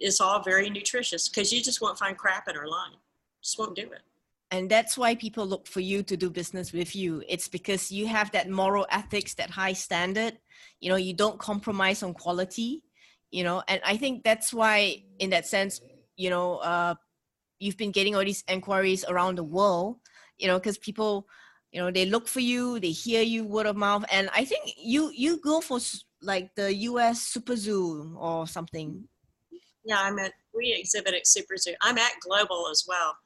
is all very nutritious because you just won't find crap in our line. Just won't do it. And that's why people look for you to do business with you. It's because you have that moral ethics, that high standard. You know, you don't compromise on quality. You know, and I think that's why, in that sense, you know, uh, you've been getting all these inquiries around the world. You know, because people you know they look for you they hear you word of mouth and i think you you go for like the us super zoo or something yeah i'm at we exhibit at super zoo. I'm at global as well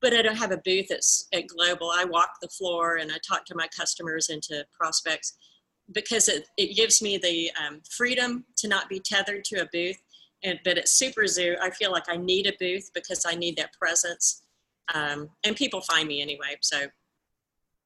but i don't have a booth at, at global. I walk the floor and i talk to my customers and to prospects because it, it gives me the um, freedom to not be tethered to a booth. And but at super zoo i feel like i need a booth because i need that presence um, and people find me anyway. So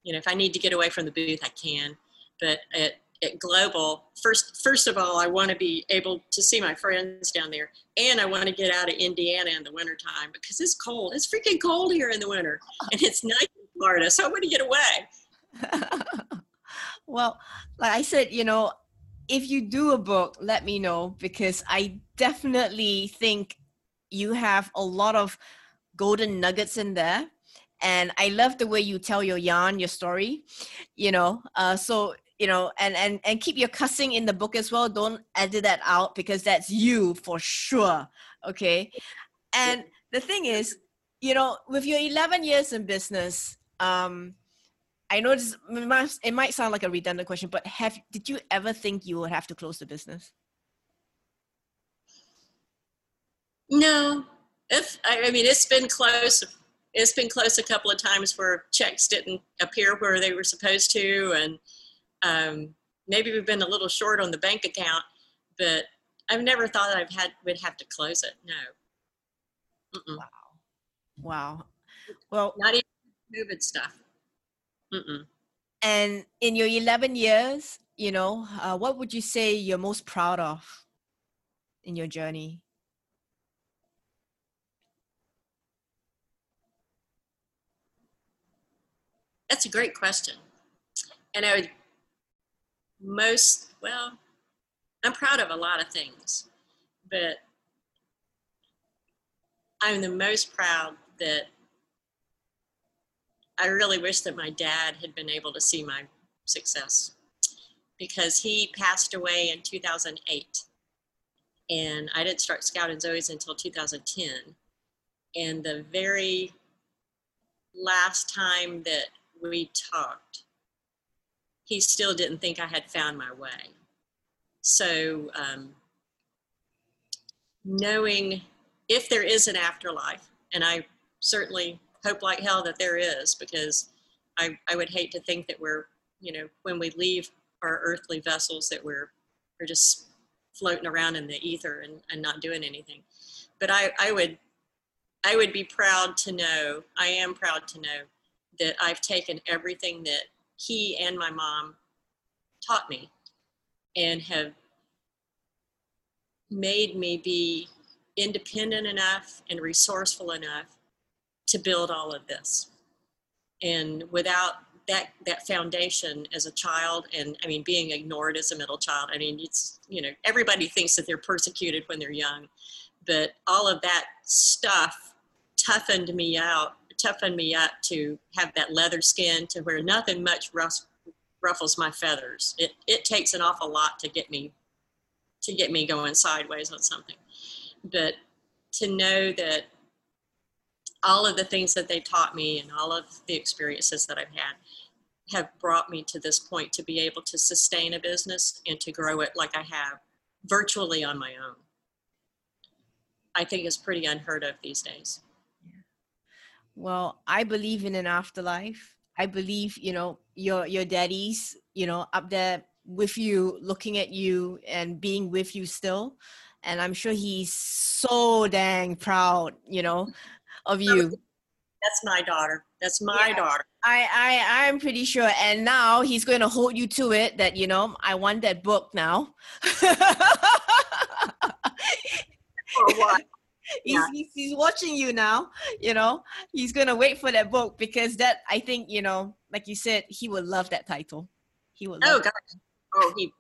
you know, if I need to get away from the booth, I can. But at, at Global, first first of all, I want to be able to see my friends down there, and I want to get out of Indiana in the wintertime because it's cold. It's freaking cold here in the winter, and it's nice in Florida, so I want to get away. *laughs* well, like I said, you know, if you do a book, let me know because I definitely think you have a lot of golden nuggets in there and i love the way you tell your yarn your story you know uh, so you know and and and keep your cussing in the book as well. Don't edit that out because that's you for sure okay? And the thing is you know with your 11 years in business um i know this it might, it might sound like a redundant question but have did you ever think you would have to close the business? No. If i, I mean it's been close it's been close a couple of times where checks didn't appear where they were supposed to, and um, maybe we've been a little short on the bank account, but I've never thought I've had would have to close it. No. Mm-mm. Wow. Wow. Well, not even COVID stuff. Mm-mm. And in your 11 years, you know, uh, what would you say you're most proud of in your journey? That's a great question. And I would most, well, I'm proud of a lot of things, but I'm the most proud that I really wish that my dad had been able to see my success because he passed away in 2008 and I didn't start Scout and Zoe's until 2010. And the very last time that we talked, he still didn't think I had found my way. So, um, knowing if there is an afterlife, and I certainly hope like hell that there is, because I, I would hate to think that we're, you know, when we leave our earthly vessels, that we're, we're just floating around in the ether and, and not doing anything. But I, I would I would be proud to know, I am proud to know that I've taken everything that he and my mom taught me and have made me be independent enough and resourceful enough to build all of this. And without that that foundation as a child and I mean being ignored as a middle child, I mean it's you know, everybody thinks that they're persecuted when they're young, but all of that stuff toughened me out toughen me up to have that leather skin to where nothing much ruffles my feathers. It, it takes an awful lot to get me to get me going sideways on something. But to know that all of the things that they taught me and all of the experiences that I've had have brought me to this point to be able to sustain a business and to grow it like I have virtually on my own. I think is pretty unheard of these days. Well, I believe in an afterlife. I believe, you know, your your daddy's, you know, up there with you, looking at you and being with you still. And I'm sure he's so dang proud, you know, of you. *laughs* That's my daughter. That's my yeah, daughter. I, I I'm pretty sure. And now he's going to hold you to it that, you know, I want that book now. *laughs* For what? He's, yeah. he's, he's watching you now you know he's gonna wait for that book because that i think you know like you said, he would love that title. He would. Oh God. Oh, he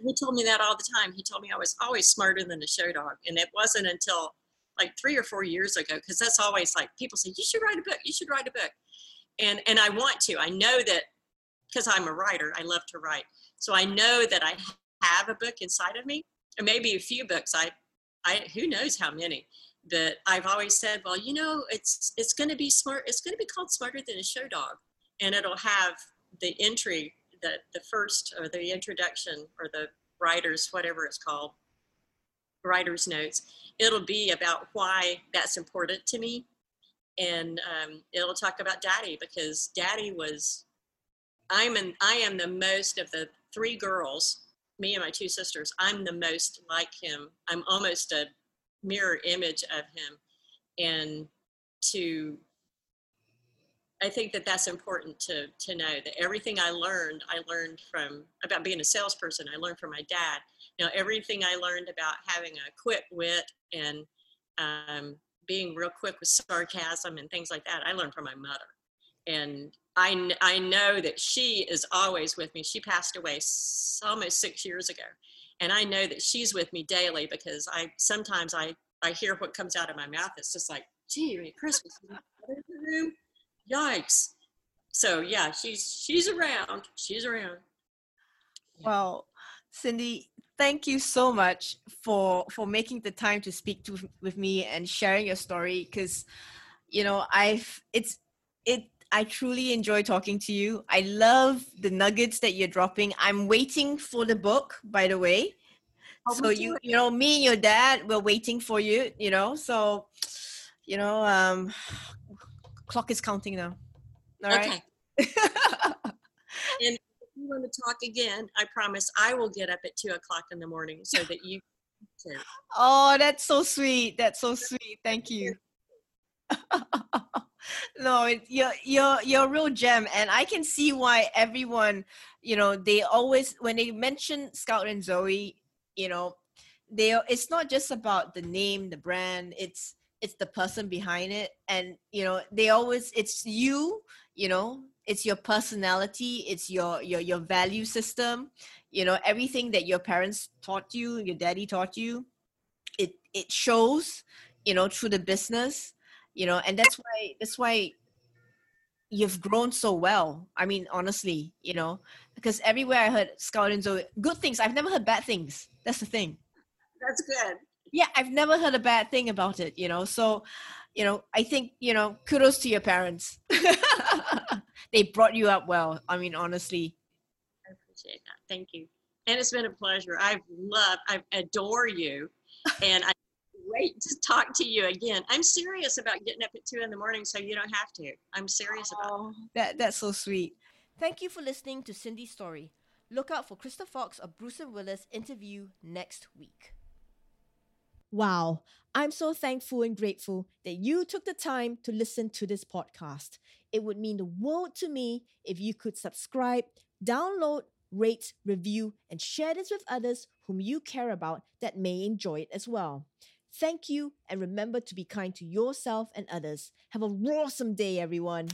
he told me that all the time. He told me I was always smarter than a show dog, and it wasn't until like three or four years ago because that's always like people say you should write a book. You should write a book, and and I want to. I know that because I'm a writer. I love to write, so I know that I have a book inside of me, and maybe a few books. I I who knows how many. But I've always said, well, you know, it's it's going to be smart. It's going to be called Smarter Than a Show Dog, and it'll have the entry the, the first or the introduction or the writer's whatever it's called writer's notes it'll be about why that's important to me and um, it'll talk about daddy because daddy was i'm an i am the most of the three girls me and my two sisters i'm the most like him i'm almost a mirror image of him and to I think that that's important to to know that everything I learned, I learned from about being a salesperson. I learned from my dad. You know, everything I learned about having a quick wit and um, being real quick with sarcasm and things like that, I learned from my mother. And I I know that she is always with me. She passed away almost six years ago, and I know that she's with me daily because I sometimes I I hear what comes out of my mouth. It's just like, gee, Christmas yikes. So yeah she's she's around she's around. Well, Cindy, thank you so much for for making the time to speak to with me and sharing your story because you know I've it's it I truly enjoy talking to you. I love the nuggets that you're dropping. I'm waiting for the book, by the way. Oh, so you you know me and your dad we're waiting for you, you know. So you know um *sighs* clock is counting now. All right. okay *laughs* and if you want to talk again i promise i will get up at two o'clock in the morning so that you *laughs* can Oh, that's so sweet. That's so sweet. Thank you. *laughs* no, it, you're you're you're a real gem, and I can see why everyone, you know, they always when they mention Scout and Zoe, you know, they it's not just about the name, the brand. It's it's the person behind it, and you know, they always it's you. You know, it's your personality. It's your your your value system. You know, everything that your parents taught you, your daddy taught you it it shows you know through the business you know and that's why that's why you've grown so well. I mean honestly you know because everywhere i heard scout and zoe good things i've never heard bad things. That's the thing. That's good. Yeah i've never heard a bad thing about it you know so you know i think you know kudos to your parents. *laughs* They brought you up well i mean honestly. I appreciate that. Thank you. And it's been a pleasure. I've loved i adore you *laughs* and i wait to talk to you again. I'm serious about getting up at two in the morning so you don't have to. I'm serious about it. Oh, that that's so sweet. Thank you for listening to cindy's story. Look out for krista fox or bruce and willis interview next week. Wow, I'm so thankful and grateful that you took the time to listen to this podcast. It would mean the world to me if you could subscribe, download, rate, review, and share this with others whom you care about that may enjoy it as well. Thank you, and remember to be kind to yourself and others. Have a awesome day, everyone.